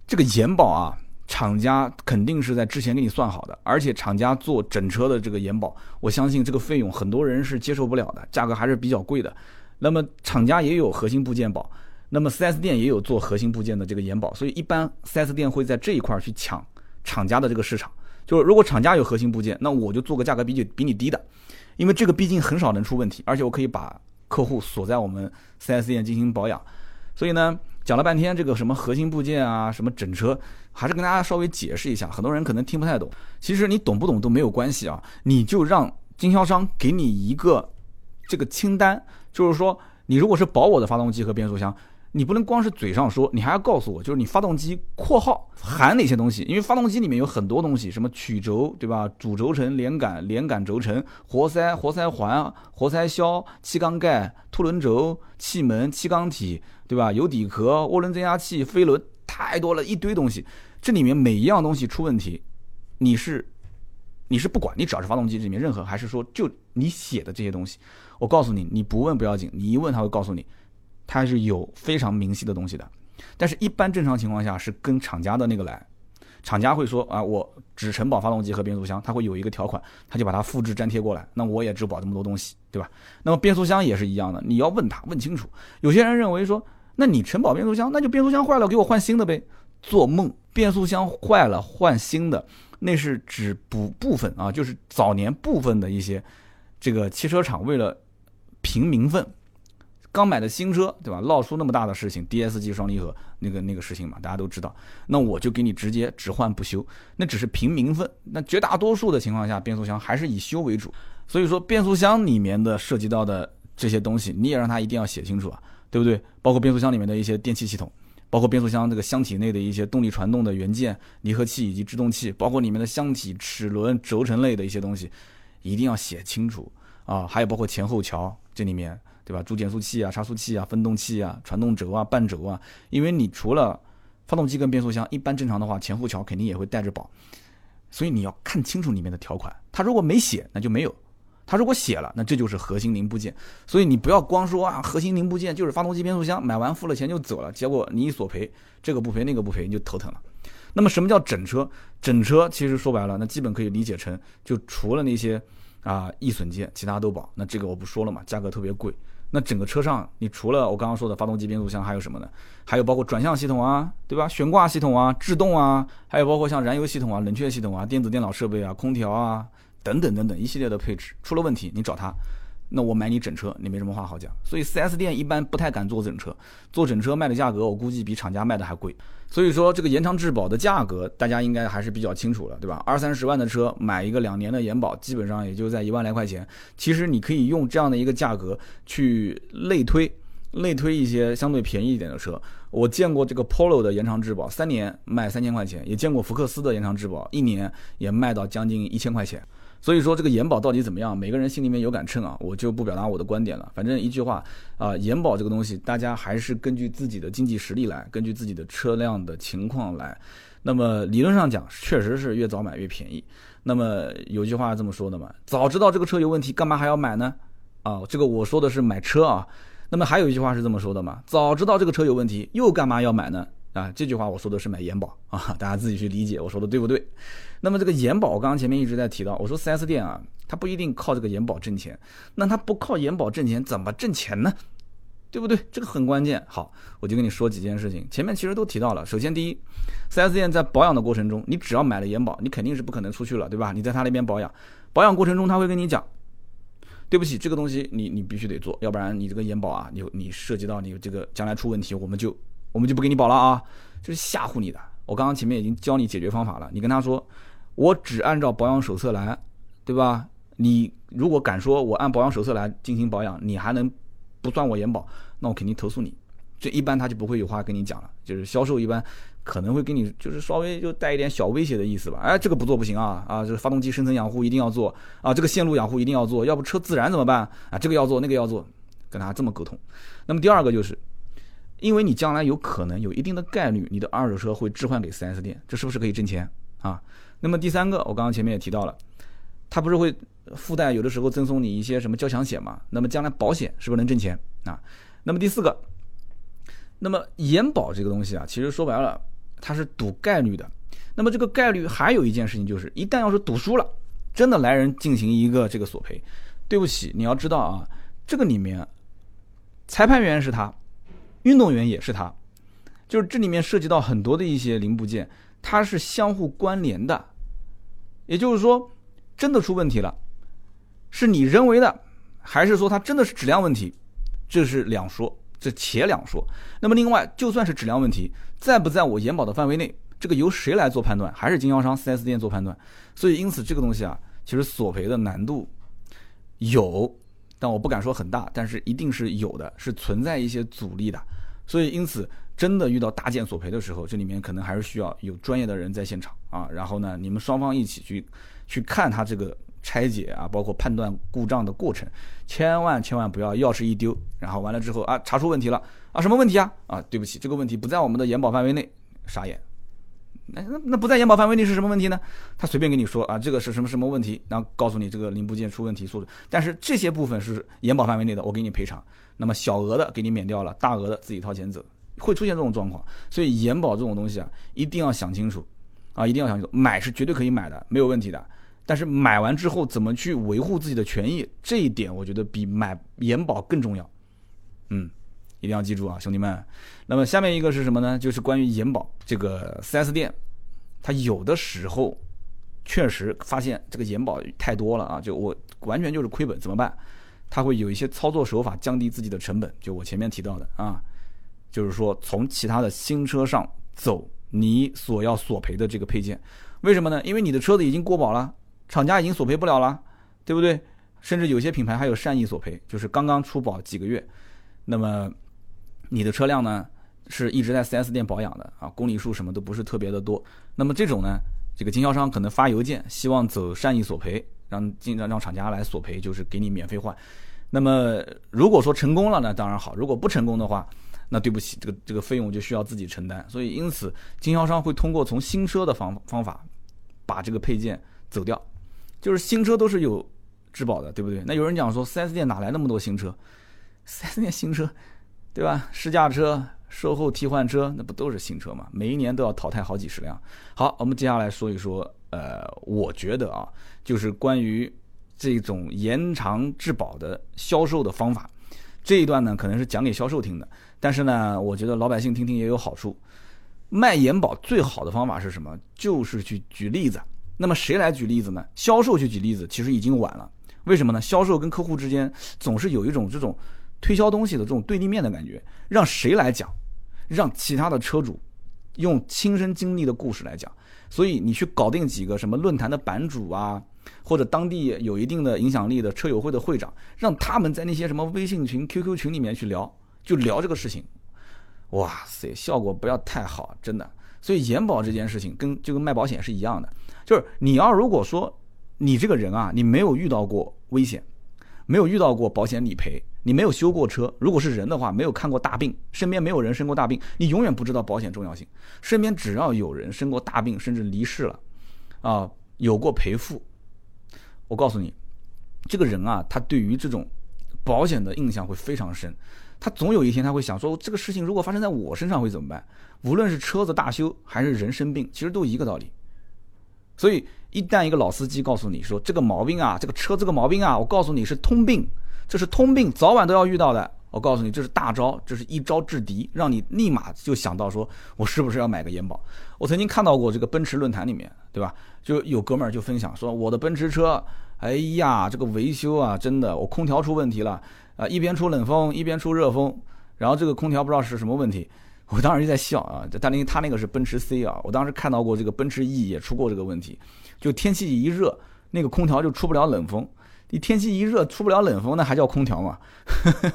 这个延保啊，厂家肯定是在之前给你算好的，而且厂家做整车的这个延保，我相信这个费用很多人是接受不了的，价格还是比较贵的。那么厂家也有核心部件保，那么 4S 店也有做核心部件的这个延保，所以一般 4S 店会在这一块儿去抢厂家的这个市场。就是如果厂家有核心部件，那我就做个价格比你比你低的。因为这个毕竟很少能出问题，而且我可以把客户锁在我们 4S 店进行保养，所以呢，讲了半天这个什么核心部件啊，什么整车，还是跟大家稍微解释一下，很多人可能听不太懂。其实你懂不懂都没有关系啊，你就让经销商给你一个这个清单，就是说你如果是保我的发动机和变速箱。你不能光是嘴上说，你还要告诉我，就是你发动机（括号含哪些东西）？因为发动机里面有很多东西，什么曲轴，对吧？主轴承、连杆、连杆轴承、活塞、活塞环、活塞销、气缸盖、凸轮轴、气门、气缸体，对吧？油底壳、涡轮增压器、飞轮，太多了一堆东西。这里面每一样东西出问题，你是你是不管，你只要是发动机里面任何，还是说就你写的这些东西，我告诉你，你不问不要紧，你一问他会告诉你。它是有非常明细的东西的，但是一般正常情况下是跟厂家的那个来，厂家会说啊，我只承保发动机和变速箱，他会有一个条款，他就把它复制粘贴过来，那我也只保这么多东西，对吧？那么变速箱也是一样的，你要问他问清楚。有些人认为说，那你承保变速箱，那就变速箱坏了给我换新的呗？做梦！变速箱坏了换新的，那是只补部分啊，就是早年部分的一些这个汽车厂为了平名分。刚买的新车，对吧？闹出那么大的事情，DSG 双离合那个那个事情嘛，大家都知道。那我就给你直接只换不修，那只是凭名分。那绝大多数的情况下，变速箱还是以修为主。所以说，变速箱里面的涉及到的这些东西，你也让他一定要写清楚啊，对不对？包括变速箱里面的一些电气系统，包括变速箱这个箱体内的一些动力传动的元件、离合器以及制动器，包括里面的箱体、齿轮、轴承类的一些东西，一定要写清楚啊。还有包括前后桥这里面。对吧？主减速器啊、差速器啊、分动器啊、传动轴啊、半轴啊，因为你除了发动机跟变速箱，一般正常的话，前后桥肯定也会带着保，所以你要看清楚里面的条款。他如果没写，那就没有；他如果写了，那这就是核心零部件。所以你不要光说啊，核心零部件就是发动机、变速箱，买完付了钱就走了，结果你一索赔，这个不赔那个不赔，你就头疼了。那么什么叫整车？整车其实说白了，那基本可以理解成，就除了那些。啊，易损件，其他都保。那这个我不说了嘛，价格特别贵。那整个车上，你除了我刚刚说的发动机、变速箱，还有什么呢？还有包括转向系统啊，对吧？悬挂系统啊，制动啊，还有包括像燃油系统啊、冷却系统啊、电子电脑设备啊、空调啊等等等等一系列的配置，出了问题你找他。那我买你整车，你没什么话好讲。所以 4S 店一般不太敢做整车，做整车卖的价格，我估计比厂家卖的还贵。所以说这个延长质保的价格，大家应该还是比较清楚了，对吧？二三十万的车买一个两年的延保，基本上也就在一万来块钱。其实你可以用这样的一个价格去类推，类推一些相对便宜一点的车。我见过这个 Polo 的延长质保三年卖三千块钱，也见过福克斯的延长质保一年也卖到将近一千块钱。所以说这个延保到底怎么样？每个人心里面有杆秤啊，我就不表达我的观点了。反正一句话啊，延保这个东西，大家还是根据自己的经济实力来，根据自己的车辆的情况来。那么理论上讲，确实是越早买越便宜。那么有句话这么说的嘛，早知道这个车有问题，干嘛还要买呢？啊，这个我说的是买车啊。那么还有一句话是这么说的嘛，早知道这个车有问题，又干嘛要买呢？啊，这句话我说的是买延保啊，大家自己去理解我说的对不对？那么这个延保，我刚刚前面一直在提到，我说 4S 店啊，它不一定靠这个延保挣钱，那它不靠延保挣钱，怎么挣钱呢？对不对？这个很关键。好，我就跟你说几件事情，前面其实都提到了。首先，第一，4S 店在保养的过程中，你只要买了延保，你肯定是不可能出去了，对吧？你在他那边保养，保养过程中他会跟你讲，对不起，这个东西你你必须得做，要不然你这个延保啊，你你涉及到你这个将来出问题，我们就。我们就不给你保了啊，就是吓唬你的。我刚刚前面已经教你解决方法了，你跟他说，我只按照保养手册来，对吧？你如果敢说我按保养手册来进行保养，你还能不算我延保，那我肯定投诉你。这一般他就不会有话跟你讲了，就是销售一般可能会跟你就是稍微就带一点小威胁的意思吧。哎，这个不做不行啊啊，这个发动机深层养护一定要做啊，这个线路养护一定要做，要不车自燃怎么办啊？这个要做那个要做，跟他这么沟通。那么第二个就是。因为你将来有可能有一定的概率，你的二手车会置换给 4S 店，这是不是可以挣钱啊？那么第三个，我刚刚前面也提到了，它不是会附带有的时候赠送你一些什么交强险嘛？那么将来保险是不是能挣钱啊？那么第四个，那么延保这个东西啊，其实说白了，它是赌概率的。那么这个概率还有一件事情就是，一旦要是赌输了，真的来人进行一个这个索赔，对不起，你要知道啊，这个里面裁判员是他。运动员也是他，就是这里面涉及到很多的一些零部件，它是相互关联的。也就是说，真的出问题了，是你人为的，还是说它真的是质量问题？这是两说，这且两说。那么另外，就算是质量问题，在不在我延保的范围内，这个由谁来做判断？还是经销商 4S 店做判断？所以因此这个东西啊，其实索赔的难度有。但我不敢说很大，但是一定是有的，是存在一些阻力的。所以，因此，真的遇到大件索赔的时候，这里面可能还是需要有专业的人在现场啊。然后呢，你们双方一起去去看他这个拆解啊，包括判断故障的过程，千万千万不要钥匙一丢，然后完了之后啊，查出问题了啊，什么问题啊？啊，对不起，这个问题不在我们的延保范围内，傻眼。那那那不在延保范围内是什么问题呢？他随便跟你说啊，这个是什么什么问题，然后告诉你这个零部件出问题，说的。但是这些部分是延保范围内的，我给你赔偿。那么小额的给你免掉了，大额的自己掏钱走，会出现这种状况。所以延保这种东西啊，一定要想清楚啊，一定要想清楚。买是绝对可以买的，没有问题的。但是买完之后怎么去维护自己的权益，这一点我觉得比买延保更重要。嗯。一定要记住啊，兄弟们。那么下面一个是什么呢？就是关于延保这个 4S 店，它有的时候确实发现这个延保太多了啊，就我完全就是亏本，怎么办？他会有一些操作手法降低自己的成本，就我前面提到的啊，就是说从其他的新车上走你所要索赔的这个配件，为什么呢？因为你的车子已经过保了，厂家已经索赔不了了，对不对？甚至有些品牌还有善意索赔，就是刚刚出保几个月，那么。你的车辆呢是一直在 4S 店保养的啊，公里数什么都不是特别的多。那么这种呢，这个经销商可能发邮件，希望走善意索赔，让经让让厂家来索赔，就是给你免费换。那么如果说成功了呢，当然好；如果不成功的话，那对不起，这个这个费用就需要自己承担。所以因此，经销商会通过从新车的方方法把这个配件走掉，就是新车都是有质保的，对不对？那有人讲说，4S 店哪来那么多新车？4S 店新车。对吧？试驾车、售后替换车，那不都是新车吗？每一年都要淘汰好几十辆。好，我们接下来说一说，呃，我觉得啊，就是关于这种延长质保的销售的方法。这一段呢，可能是讲给销售听的，但是呢，我觉得老百姓听听也有好处。卖延保最好的方法是什么？就是去举例子。那么谁来举例子呢？销售去举例子，其实已经晚了。为什么呢？销售跟客户之间总是有一种这种推销东西的这种对立面的感觉。让谁来讲？让其他的车主用亲身经历的故事来讲。所以你去搞定几个什么论坛的版主啊？或者当地有一定的影响力的车友会的会长，让他们在那些什么微信群、QQ 群里面去聊，就聊这个事情。哇塞，效果不要太好，真的。所以延保这件事情跟就跟卖保险是一样的，就是你要如果说你这个人啊，你没有遇到过危险，没有遇到过保险理赔，你没有修过车，如果是人的话，没有看过大病，身边没有人生过大病，你永远不知道保险重要性。身边只要有人生过大病，甚至离世了，啊，有过赔付。我告诉你，这个人啊，他对于这种保险的印象会非常深。他总有一天他会想说，这个事情如果发生在我身上会怎么办？无论是车子大修还是人生病，其实都一个道理。所以一旦一个老司机告诉你说这个毛病啊，这个车这个毛病啊，我告诉你是通病，这是通病，早晚都要遇到的。我告诉你，这是大招，这是一招制敌，让你立马就想到说，我是不是要买个延保？我曾经看到过这个奔驰论坛里面，对吧？就有哥们儿就分享说，我的奔驰车，哎呀，这个维修啊，真的，我空调出问题了，啊，一边出冷风，一边出热风，然后这个空调不知道是什么问题，我当时就在笑啊。但因为他那个是奔驰 C 啊，我当时看到过这个奔驰 E 也出过这个问题，就天气一热，那个空调就出不了冷风。你天气一热出不了冷风，那还叫空调吗？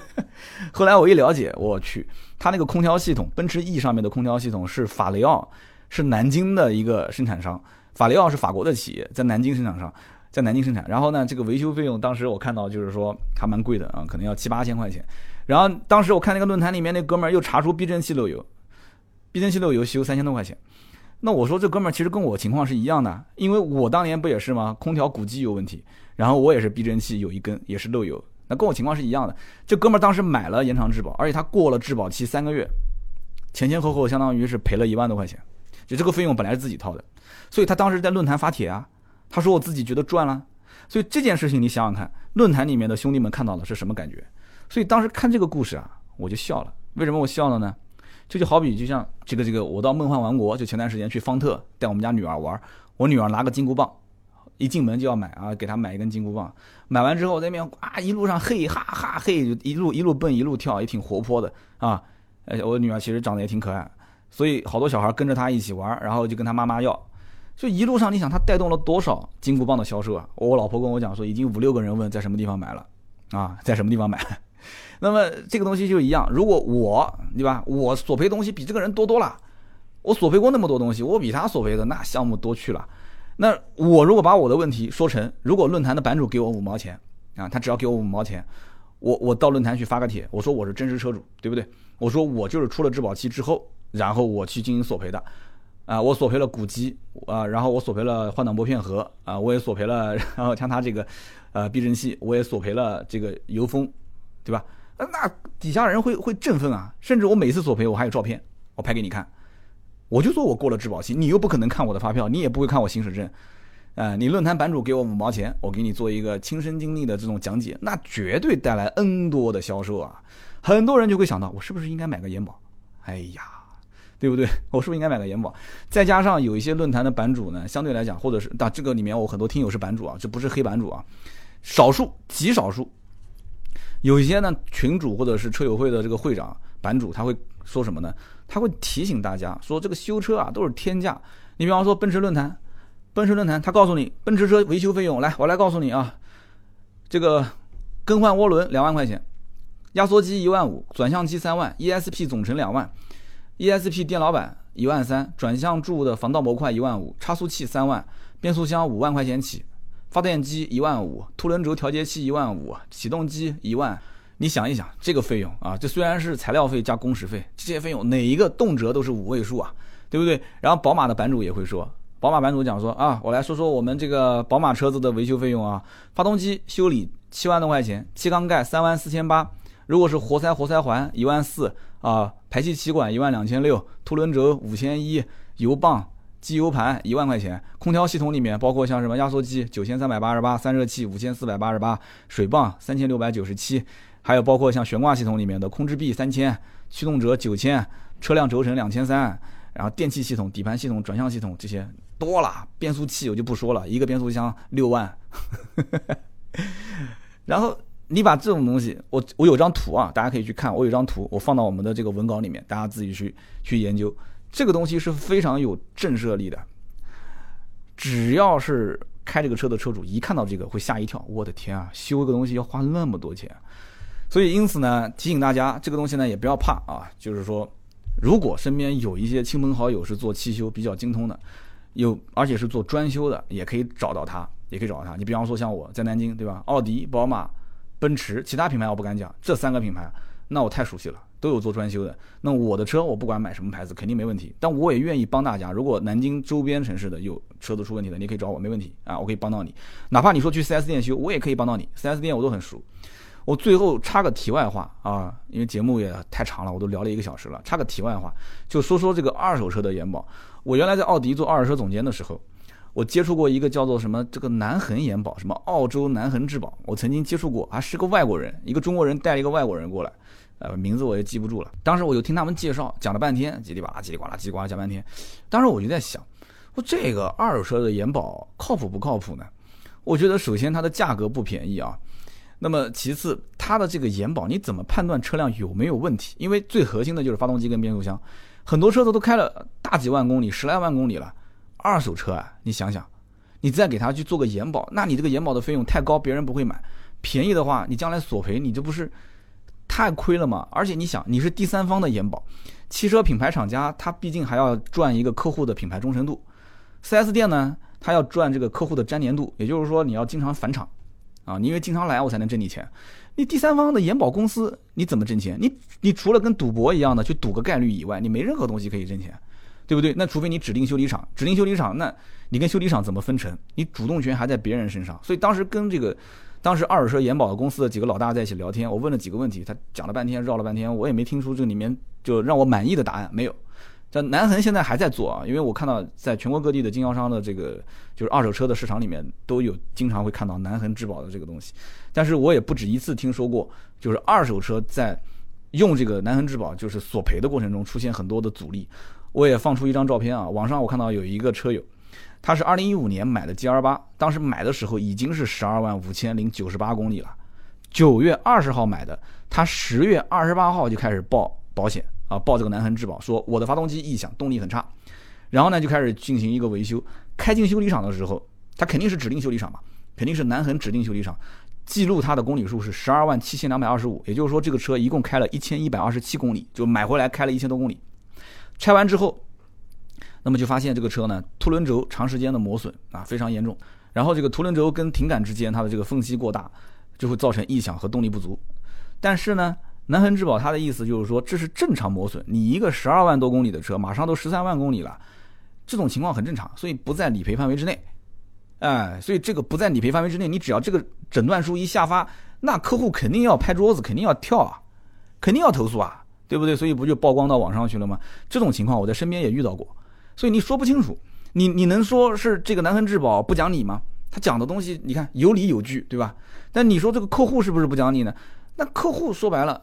后来我一了解，我去，它那个空调系统，奔驰 E 上面的空调系统是法雷奥，是南京的一个生产商。法雷奥是法国的企业，在南京生产商，在南京生产。然后呢，这个维修费用当时我看到就是说还蛮贵的啊，可能要七八千块钱。然后当时我看那个论坛里面那哥们儿又查出避震器漏油，避震器漏油修三千多块钱。那我说这哥们儿其实跟我情况是一样的，因为我当年不也是吗？空调鼓机有问题。然后我也是避震器有一根也是漏油，那跟我情况是一样的。这哥们儿当时买了延长质保，而且他过了质保期三个月，前前后后相当于是赔了一万多块钱，就这个费用本来是自己掏的，所以他当时在论坛发帖啊，他说我自己觉得赚了。所以这件事情你想想看，论坛里面的兄弟们看到了是什么感觉？所以当时看这个故事啊，我就笑了。为什么我笑了呢？这就好比就像这个这个，我到梦幻王国，就前段时间去方特带我们家女儿玩，我女儿拿个金箍棒。一进门就要买啊，给他买一根金箍棒。买完之后在那边啊，一路上嘿哈哈嘿，就一路一路蹦一路跳，也挺活泼的啊。呃，我女儿其实长得也挺可爱，所以好多小孩跟着她一起玩，然后就跟她妈妈要。就一路上，你想她带动了多少金箍棒的销售啊？我老婆跟我讲说，已经五六个人问在什么地方买了啊，在什么地方买。那么这个东西就一样，如果我对吧，我索赔东西比这个人多多了，我索赔过那么多东西，我比他索赔的那项目多去了。那我如果把我的问题说成，如果论坛的版主给我五毛钱啊，他只要给我五毛钱，我我到论坛去发个帖，我说我是真实车主，对不对？我说我就是出了质保期之后，然后我去进行索赔的，啊，我索赔了鼓机啊，然后我索赔了换挡拨片盒啊，我也索赔了，然后像他这个，呃，避震器我也索赔了这个油封，对吧？那底下人会会振奋啊，甚至我每次索赔我还有照片，我拍给你看。我就说我过了质保期，你又不可能看我的发票，你也不会看我行驶证，呃，你论坛版主给我五毛钱，我给你做一个亲身经历的这种讲解，那绝对带来 N 多的销售啊！很多人就会想到，我是不是应该买个延保？哎呀，对不对？我是不是应该买个延保？再加上有一些论坛的版主呢，相对来讲，或者是，但这个里面我很多听友是版主啊，这不是黑版主啊，少数极少数，有一些呢群主或者是车友会的这个会长版主，他会说什么呢？他会提醒大家说，这个修车啊都是天价。你比方说奔驰论坛，奔驰论坛他告诉你，奔驰车维修费用，来，我来告诉你啊，这个更换涡轮两万块钱，压缩机一万五，转向机三万，ESP 总成两万，ESP 电脑板一万三，转向柱的防盗模块一万五，差速器三万，变速箱五万块钱起，发电机一万五，凸轮轴调节器一万五，启动机一万。你想一想，这个费用啊，这虽然是材料费加工时费，这些费用哪一个动辄都是五位数啊，对不对？然后宝马的版主也会说，宝马版主讲说啊，我来说说我们这个宝马车子的维修费用啊，发动机修理七万多块钱，气缸盖三万四千八，如果是活塞活塞环一万四啊，排气气管一万两千六，凸轮轴五千一，油泵机油盘一万块钱，空调系统里面包括像什么压缩机九千三百八十八，散热器五千四百八十八，水泵三千六百九十七，还有包括像悬挂系统里面的控制臂三千，驱动轴九千，车辆轴承两千三，然后电气系统、底盘系统、转向系统这些多了，变速器我就不说了，一个变速箱六万，然后。你把这种东西，我我有张图啊，大家可以去看。我有张图，我放到我们的这个文稿里面，大家自己去去研究。这个东西是非常有震慑力的。只要是开这个车的车主，一看到这个会吓一跳。我的天啊，修个东西要花那么多钱。所以因此呢，提醒大家，这个东西呢也不要怕啊。就是说，如果身边有一些亲朋好友是做汽修比较精通的，有而且是做专修的，也可以找到他，也可以找到他。你比方说像我在南京，对吧？奥迪、宝马。奔驰，其他品牌我不敢讲，这三个品牌，那我太熟悉了，都有做专修的。那我的车，我不管买什么牌子，肯定没问题。但我也愿意帮大家，如果南京周边城市的有车子出问题的，你可以找我，没问题啊，我可以帮到你。哪怕你说去 4S 店修，我也可以帮到你，4S 店我都很熟。我最后插个题外话啊，因为节目也太长了，我都聊了一个小时了，插个题外话，就说说这个二手车的延保。我原来在奥迪做二手车总监的时候。我接触过一个叫做什么这个南恒延保，什么澳洲南恒质保，我曾经接触过，还是个外国人，一个中国人带了一个外国人过来，呃，名字我也记不住了。当时我就听他们介绍，讲了半天，叽里呱啦，叽里呱啦，叽里呱啦讲半天。当时我就在想，我这个二手车的延保靠谱不靠谱呢？我觉得首先它的价格不便宜啊，那么其次它的这个延保你怎么判断车辆有没有问题？因为最核心的就是发动机跟变速箱，很多车子都开了大几万公里，十来万公里了。二手车啊，你想想，你再给他去做个延保，那你这个延保的费用太高，别人不会买。便宜的话，你将来索赔，你这不是太亏了吗？而且你想，你是第三方的延保，汽车品牌厂家他毕竟还要赚一个客户的品牌忠诚度，4S 店呢，他要赚这个客户的粘连度，也就是说你要经常返厂啊，你因为经常来我才能挣你钱。你第三方的延保公司你怎么挣钱？你你除了跟赌博一样的去赌个概率以外，你没任何东西可以挣钱。对不对？那除非你指定修理厂，指定修理厂，那你跟修理厂怎么分成？你主动权还在别人身上。所以当时跟这个，当时二手车延保的公司的几个老大在一起聊天，我问了几个问题，他讲了半天，绕了半天，我也没听出这里面就让我满意的答案，没有。这南恒现在还在做啊，因为我看到在全国各地的经销商的这个就是二手车的市场里面都有经常会看到南恒质保的这个东西，但是我也不止一次听说过，就是二手车在用这个南恒质保就是索赔的过程中出现很多的阻力。我也放出一张照片啊，网上我看到有一个车友，他是二零一五年买的 G R 八，当时买的时候已经是十二万五千零九十八公里了，九月二十号买的，他十月二十八号就开始报保险。啊，报这个南恒质保，说我的发动机异响，动力很差，然后呢就开始进行一个维修，开进修理厂的时候，他肯定是指定修理厂嘛，肯定是南恒指定修理厂，记录它的公里数是十二万七千两百二十五，也就是说这个车一共开了一千一百二十七公里，就买回来开了一千多公里。拆完之后，那么就发现这个车呢，凸轮轴长时间的磨损啊，非常严重。然后这个凸轮轴跟挺杆之间，它的这个缝隙过大，就会造成异响和动力不足。但是呢，南恒质保它的意思就是说，这是正常磨损。你一个十二万多公里的车，马上都十三万公里了，这种情况很正常，所以不在理赔范围之内。哎，所以这个不在理赔范围之内，你只要这个诊断书一下发，那客户肯定要拍桌子，肯定要跳啊，肯定要投诉啊。对不对？所以不就曝光到网上去了吗？这种情况我在身边也遇到过，所以你说不清楚，你你能说是这个南恒质保不讲理吗？他讲的东西你看有理有据，对吧？但你说这个客户是不是不讲理呢？那客户说白了，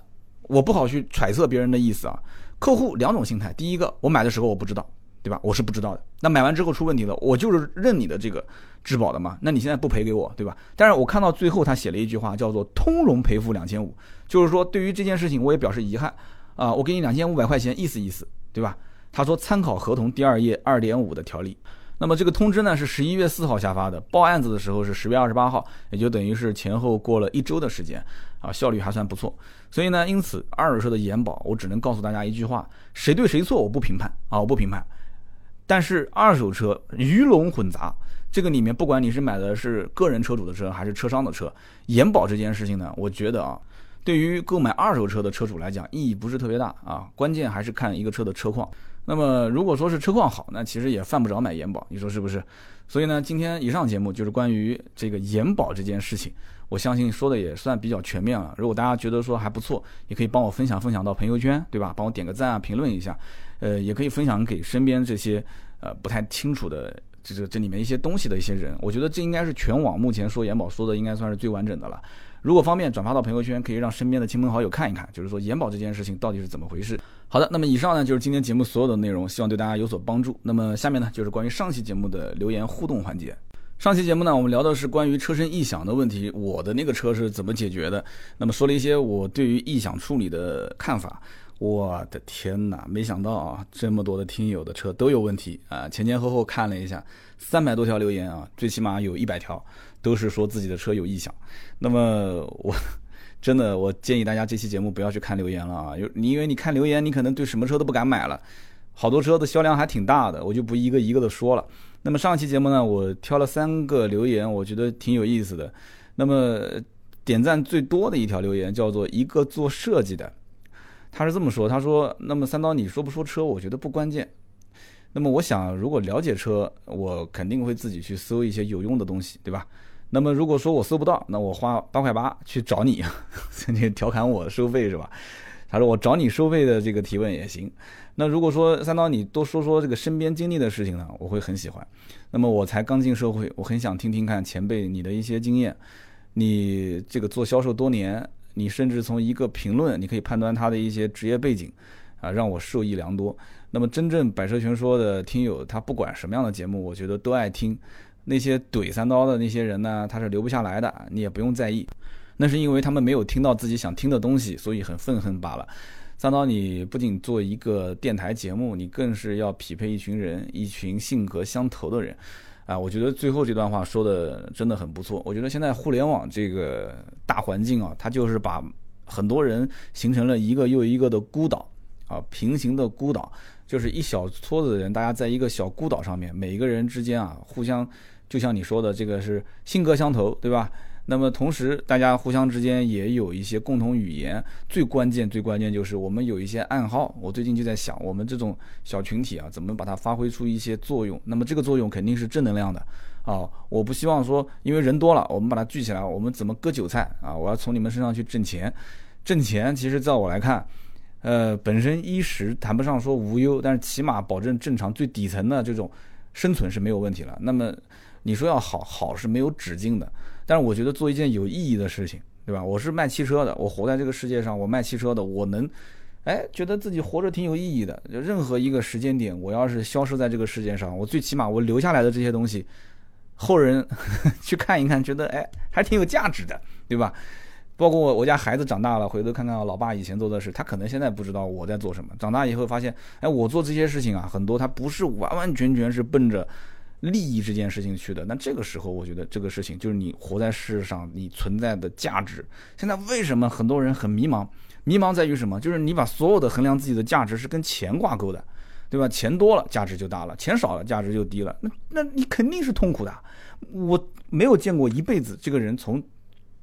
我不好去揣测别人的意思啊。客户两种心态，第一个，我买的时候我不知道，对吧？我是不知道的。那买完之后出问题了，我就是认你的这个质保的嘛。那你现在不赔给我，对吧？但是我看到最后他写了一句话，叫做通融赔付两千五，就是说对于这件事情我也表示遗憾。啊，我给你两千五百块钱，意思意思，对吧？他说参考合同第二页二点五的条例。那么这个通知呢是十一月四号下发的，报案子的时候是十月二十八号，也就等于是前后过了一周的时间，啊，效率还算不错。所以呢，因此二手车的延保，我只能告诉大家一句话：谁对谁错我不评判啊，我不评判。但是二手车鱼龙混杂，这个里面不管你是买的是个人车主的车还是车商的车，延保这件事情呢，我觉得啊。对于购买二手车的车主来讲，意义不是特别大啊，关键还是看一个车的车况。那么如果说是车况好，那其实也犯不着买延保，你说是不是？所以呢，今天以上节目就是关于这个延保这件事情，我相信说的也算比较全面了。如果大家觉得说还不错，也可以帮我分享分享到朋友圈，对吧？帮我点个赞啊，评论一下，呃，也可以分享给身边这些呃不太清楚的这这这里面一些东西的一些人。我觉得这应该是全网目前说延保说的应该算是最完整的了。如果方便转发到朋友圈，可以让身边的亲朋好友看一看，就是说延保这件事情到底是怎么回事。好的，那么以上呢就是今天节目所有的内容，希望对大家有所帮助。那么下面呢就是关于上期节目的留言互动环节。上期节目呢，我们聊的是关于车身异响的问题，我的那个车是怎么解决的？那么说了一些我对于异响处理的看法。我的天哪，没想到啊，这么多的听友的车都有问题啊！前前后后看了一下，三百多条留言啊，最起码有一百条都是说自己的车有异响。那么我 真的，我建议大家这期节目不要去看留言了啊！有你，因为你看留言，你可能对什么车都不敢买了。好多车的销量还挺大的，我就不一个一个的说了。那么上期节目呢，我挑了三个留言，我觉得挺有意思的。那么点赞最多的一条留言叫做“一个做设计的”。他是这么说，他说：“那么三刀，你说不说车？我觉得不关键。那么我想，如果了解车，我肯定会自己去搜一些有用的东西，对吧？那么如果说我搜不到，那我花八块八去找你，你 调侃我收费是吧？他说我找你收费的这个提问也行。那如果说三刀你多说说这个身边经历的事情呢，我会很喜欢。那么我才刚进社会，我很想听听看前辈你的一些经验。你这个做销售多年。”你甚至从一个评论，你可以判断他的一些职业背景，啊，让我受益良多。那么，真正百车全说的听友，他不管什么样的节目，我觉得都爱听。那些怼三刀的那些人呢，他是留不下来的，你也不用在意。那是因为他们没有听到自己想听的东西，所以很愤恨罢了。三刀，你不仅做一个电台节目，你更是要匹配一群人，一群性格相投的人。啊，我觉得最后这段话说的真的很不错。我觉得现在互联网这个大环境啊，它就是把很多人形成了一个又一个的孤岛啊，平行的孤岛，就是一小撮子人，大家在一个小孤岛上面，每一个人之间啊，互相就像你说的，这个是性格相投，对吧？那么同时，大家互相之间也有一些共同语言。最关键、最关键就是我们有一些暗号。我最近就在想，我们这种小群体啊，怎么把它发挥出一些作用？那么这个作用肯定是正能量的啊！我不希望说，因为人多了，我们把它聚起来，我们怎么割韭菜啊？我要从你们身上去挣钱。挣钱其实在我来看，呃，本身衣食谈不上说无忧，但是起码保证正常最底层的这种生存是没有问题了。那么你说要好，好是没有止境的。但是我觉得做一件有意义的事情，对吧？我是卖汽车的，我活在这个世界上，我卖汽车的，我能，哎，觉得自己活着挺有意义的。就任何一个时间点，我要是消失在这个世界上，我最起码我留下来的这些东西，后人 去看一看，觉得哎，还挺有价值的，对吧？包括我我家孩子长大了，回头看看老爸以前做的事，他可能现在不知道我在做什么。长大以后发现，哎，我做这些事情啊，很多他不是完完全全是奔着。利益这件事情去的，那这个时候我觉得这个事情就是你活在世上你存在的价值。现在为什么很多人很迷茫？迷茫在于什么？就是你把所有的衡量自己的价值是跟钱挂钩的，对吧？钱多了价值就大了，钱少了价值就低了。那那你肯定是痛苦的。我没有见过一辈子这个人从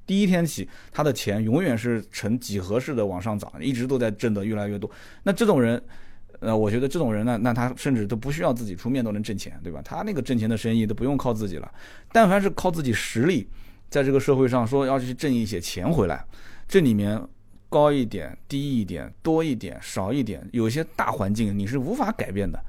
第一天起，他的钱永远是呈几何式的往上涨，一直都在挣得越来越多。那这种人。呃，我觉得这种人呢，那他甚至都不需要自己出面都能挣钱，对吧？他那个挣钱的生意都不用靠自己了。但凡是靠自己实力，在这个社会上说要去挣一些钱回来，这里面高一点、低一点、多一点、少一点，有些大环境你是无法改变的，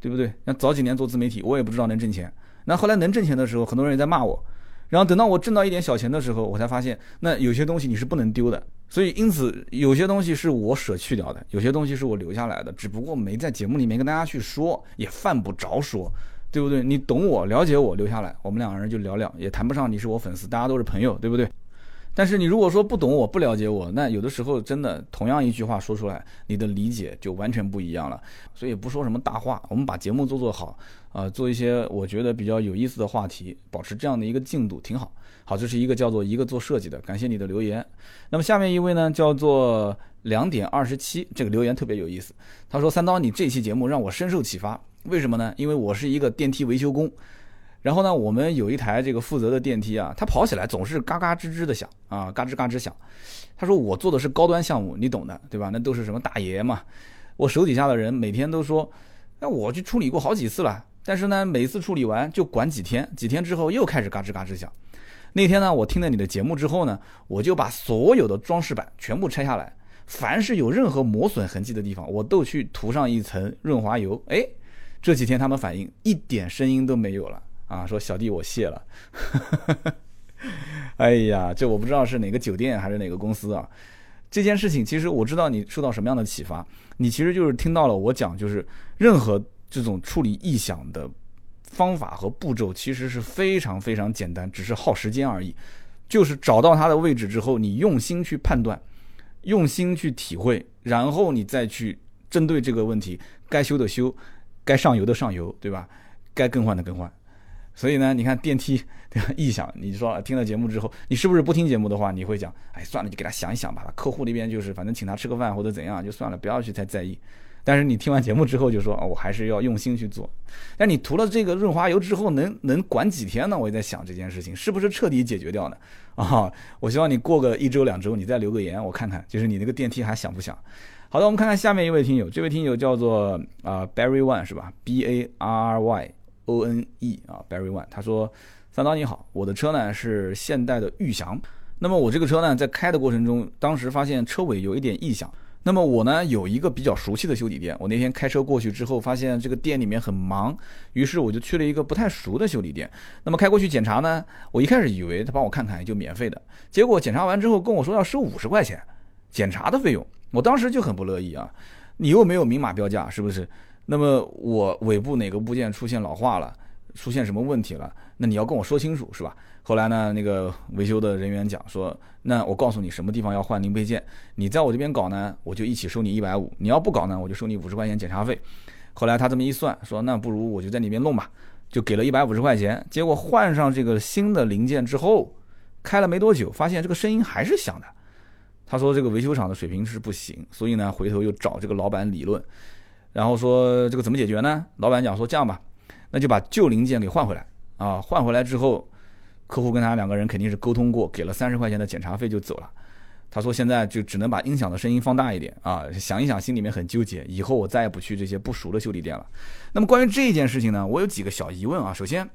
对不对？像早几年做自媒体，我也不知道能挣钱。那后来能挣钱的时候，很多人也在骂我。然后等到我挣到一点小钱的时候，我才发现，那有些东西你是不能丢的。所以因此，有些东西是我舍去掉的，有些东西是我留下来的，只不过没在节目里面跟大家去说，也犯不着说，对不对？你懂我，了解我，留下来，我们两个人就聊聊，也谈不上你是我粉丝，大家都是朋友，对不对？但是你如果说不懂我不了解我，那有的时候真的同样一句话说出来，你的理解就完全不一样了。所以不说什么大话，我们把节目做做好，啊，做一些我觉得比较有意思的话题，保持这样的一个进度挺好。好，这是一个叫做一个做设计的，感谢你的留言。那么下面一位呢，叫做两点二十七，这个留言特别有意思。他说：“三刀，你这期节目让我深受启发，为什么呢？因为我是一个电梯维修工。”然后呢，我们有一台这个负责的电梯啊，它跑起来总是嘎嘎吱吱的响啊，嘎吱嘎吱响。他说我做的是高端项目，你懂的，对吧？那都是什么大爷嘛。我手底下的人每天都说，那我去处理过好几次了，但是呢，每次处理完就管几天，几天之后又开始嘎吱嘎吱响。那天呢，我听了你的节目之后呢，我就把所有的装饰板全部拆下来，凡是有任何磨损痕迹的地方，我都去涂上一层润滑油，哎。这几天他们反映一点声音都没有了啊，说小弟我谢了。哎呀，这我不知道是哪个酒店还是哪个公司啊。这件事情其实我知道你受到什么样的启发，你其实就是听到了我讲，就是任何这种处理异响的方法和步骤其实是非常非常简单，只是耗时间而已。就是找到它的位置之后，你用心去判断，用心去体会，然后你再去针对这个问题，该修的修，该上油的上油，对吧？该更换的更换。所以呢，你看电梯对吧？异响，你说听了节目之后，你是不是不听节目的话，你会讲，哎，算了，就给他想一想吧。客户那边就是反正请他吃个饭或者怎样，就算了，不要去太在意。但是你听完节目之后就说，哦，我还是要用心去做。但你涂了这个润滑油之后，能能管几天呢？我也在想这件事情是不是彻底解决掉呢？啊，我希望你过个一周两周，你再留个言，我看看，就是你那个电梯还响不响？好的，我们看看下面一位听友，这位听友叫做啊 Barry One 是吧？B A R R Y O N E 啊 Barry One，他说三刀你好，我的车呢是现代的裕翔，那么我这个车呢在开的过程中，当时发现车尾有一点异响。那么我呢有一个比较熟悉的修理店，我那天开车过去之后，发现这个店里面很忙，于是我就去了一个不太熟的修理店。那么开过去检查呢，我一开始以为他帮我看看就免费的，结果检查完之后跟我说要收五十块钱检查的费用，我当时就很不乐意啊，你又没有明码标价，是不是？那么我尾部哪个部件出现老化了，出现什么问题了，那你要跟我说清楚，是吧？后来呢，那个维修的人员讲说，那我告诉你什么地方要换零配件，你在我这边搞呢，我就一起收你一百五；你要不搞呢，我就收你五十块钱检查费。后来他这么一算，说那不如我就在那边弄吧，就给了一百五十块钱。结果换上这个新的零件之后，开了没多久，发现这个声音还是响的。他说这个维修厂的水平是不行，所以呢，回头又找这个老板理论，然后说这个怎么解决呢？老板讲说这样吧，那就把旧零件给换回来啊，换回来之后。客户跟他两个人肯定是沟通过，给了三十块钱的检查费就走了。他说现在就只能把音响的声音放大一点啊，想一想心里面很纠结，以后我再也不去这些不熟的修理店了。那么关于这件事情呢，我有几个小疑问啊。首先，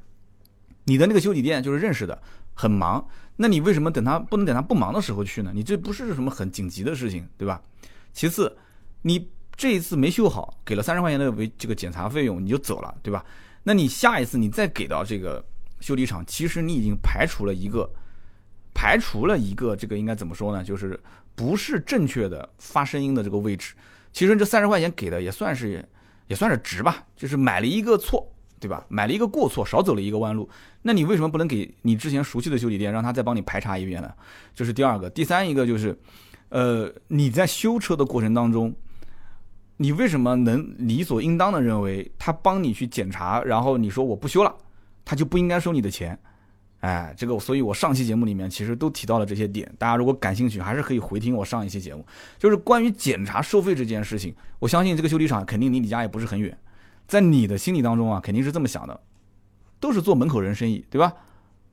你的那个修理店就是认识的，很忙，那你为什么等他不能等他不忙的时候去呢？你这不是什么很紧急的事情，对吧？其次，你这一次没修好，给了三十块钱的维这个检查费用你就走了，对吧？那你下一次你再给到这个。修理厂其实你已经排除了一个，排除了一个这个应该怎么说呢？就是不是正确的发声音的这个位置。其实这三十块钱给的也算是也算是值吧，就是买了一个错，对吧？买了一个过错，少走了一个弯路。那你为什么不能给你之前熟悉的修理店，让他再帮你排查一遍呢？这是第二个。第三一个就是，呃，你在修车的过程当中，你为什么能理所应当的认为他帮你去检查，然后你说我不修了？他就不应该收你的钱，哎，这个，所以我上期节目里面其实都提到了这些点，大家如果感兴趣，还是可以回听我上一期节目，就是关于检查收费这件事情。我相信这个修理厂肯定离你家也不是很远，在你的心里当中啊，肯定是这么想的，都是做门口人生意，对吧？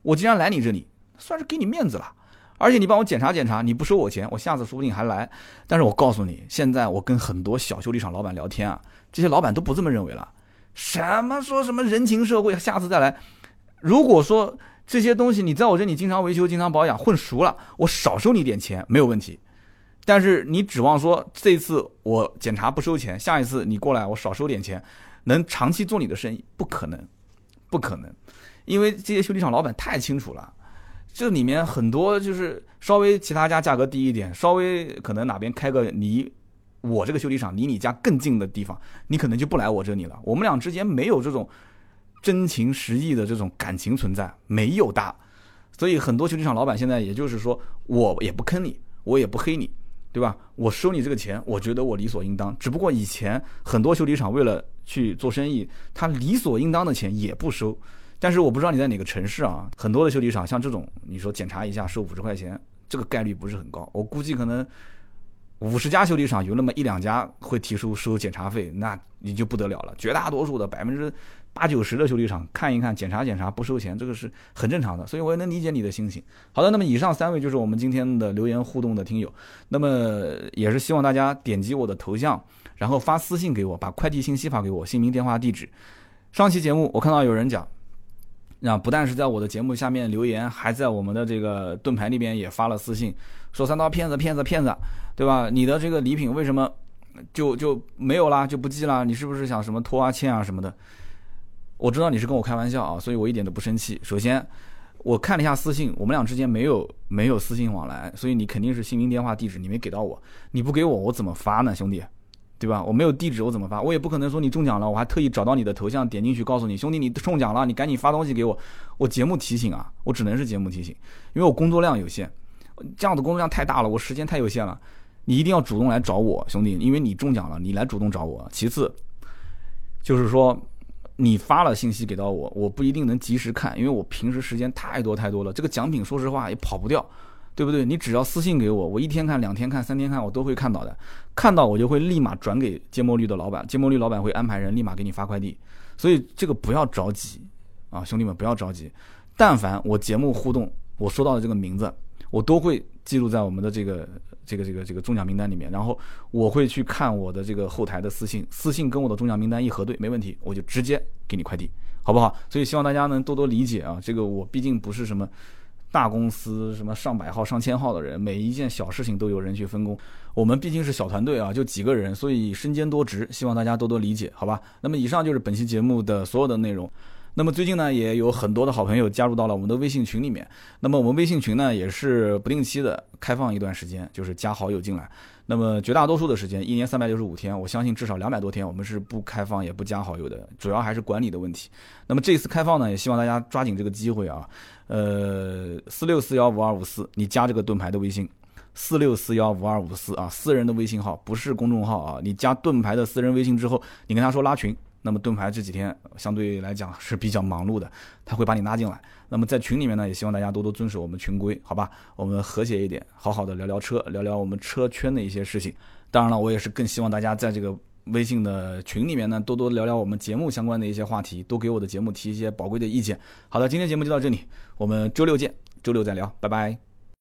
我既然来你这里，算是给你面子了，而且你帮我检查检查，你不收我钱，我下次说不定还来。但是我告诉你，现在我跟很多小修理厂老板聊天啊，这些老板都不这么认为了。什么说什么人情社会，下次再来。如果说这些东西你在我这里经常维修、经常保养，混熟了，我少收你点钱没有问题。但是你指望说这次我检查不收钱，下一次你过来我少收点钱，能长期做你的生意？不可能，不可能。因为这些修理厂老板太清楚了，这里面很多就是稍微其他家价格低一点，稍微可能哪边开个离。我这个修理厂离你家更近的地方，你可能就不来我这里了。我们俩之间没有这种真情实意的这种感情存在，没有的。所以很多修理厂老板现在也就是说，我也不坑你，我也不黑你，对吧？我收你这个钱，我觉得我理所应当。只不过以前很多修理厂为了去做生意，他理所应当的钱也不收。但是我不知道你在哪个城市啊？很多的修理厂像这种，你说检查一下收五十块钱，这个概率不是很高。我估计可能。五十家修理厂有那么一两家会提出收检查费，那你就不得了了。绝大多数的百分之八九十的修理厂看一看检查检查不收钱，这个是很正常的。所以我也能理解你的心情。好的，那么以上三位就是我们今天的留言互动的听友。那么也是希望大家点击我的头像，然后发私信给我，把快递信息发给我，姓名、电话、地址。上期节目我看到有人讲。那不但是在我的节目下面留言，还在我们的这个盾牌那边也发了私信，说三刀骗子骗子骗子，对吧？你的这个礼品为什么就就没有啦，就不寄啦？你是不是想什么拖啊欠啊什么的？我知道你是跟我开玩笑啊，所以我一点都不生气。首先，我看了一下私信，我们俩之间没有没有私信往来，所以你肯定是姓名、电话、地址你没给到我，你不给我，我怎么发呢，兄弟？对吧？我没有地址，我怎么发？我也不可能说你中奖了，我还特意找到你的头像点进去告诉你，兄弟你中奖了，你赶紧发东西给我。我节目提醒啊，我只能是节目提醒，因为我工作量有限，这样的工作量太大了，我时间太有限了。你一定要主动来找我，兄弟，因为你中奖了，你来主动找我。其次，就是说你发了信息给到我，我不一定能及时看，因为我平时时间太多太多了。这个奖品说实话也跑不掉，对不对？你只要私信给我，我一天看、两天看、三天看，我都会看到的。看到我就会立马转给芥末绿的老板，芥末绿老板会安排人立马给你发快递。所以这个不要着急啊，兄弟们不要着急。但凡我节目互动，我说到的这个名字，我都会记录在我们的这个。这个这个这个中奖名单里面，然后我会去看我的这个后台的私信，私信跟我的中奖名单一核对，没问题，我就直接给你快递，好不好？所以希望大家能多多理解啊，这个我毕竟不是什么大公司，什么上百号、上千号的人，每一件小事情都有人去分工，我们毕竟是小团队啊，就几个人，所以身兼多职，希望大家多多理解，好吧？那么以上就是本期节目的所有的内容。那么最近呢，也有很多的好朋友加入到了我们的微信群里面。那么我们微信群呢，也是不定期的开放一段时间，就是加好友进来。那么绝大多数的时间，一年三百六十五天，我相信至少两百多天，我们是不开放也不加好友的，主要还是管理的问题。那么这次开放呢，也希望大家抓紧这个机会啊。呃，四六四幺五二五四，你加这个盾牌的微信，四六四幺五二五四啊，私人的微信号，不是公众号啊。你加盾牌的私人微信之后，你跟他说拉群。那么盾牌这几天相对来讲是比较忙碌的，他会把你拉进来。那么在群里面呢，也希望大家多多遵守我们群规，好吧？我们和谐一点，好好的聊聊车，聊聊我们车圈的一些事情。当然了，我也是更希望大家在这个微信的群里面呢，多多聊聊我们节目相关的一些话题，多给我的节目提一些宝贵的意见。好的，今天节目就到这里，我们周六见，周六再聊，拜拜。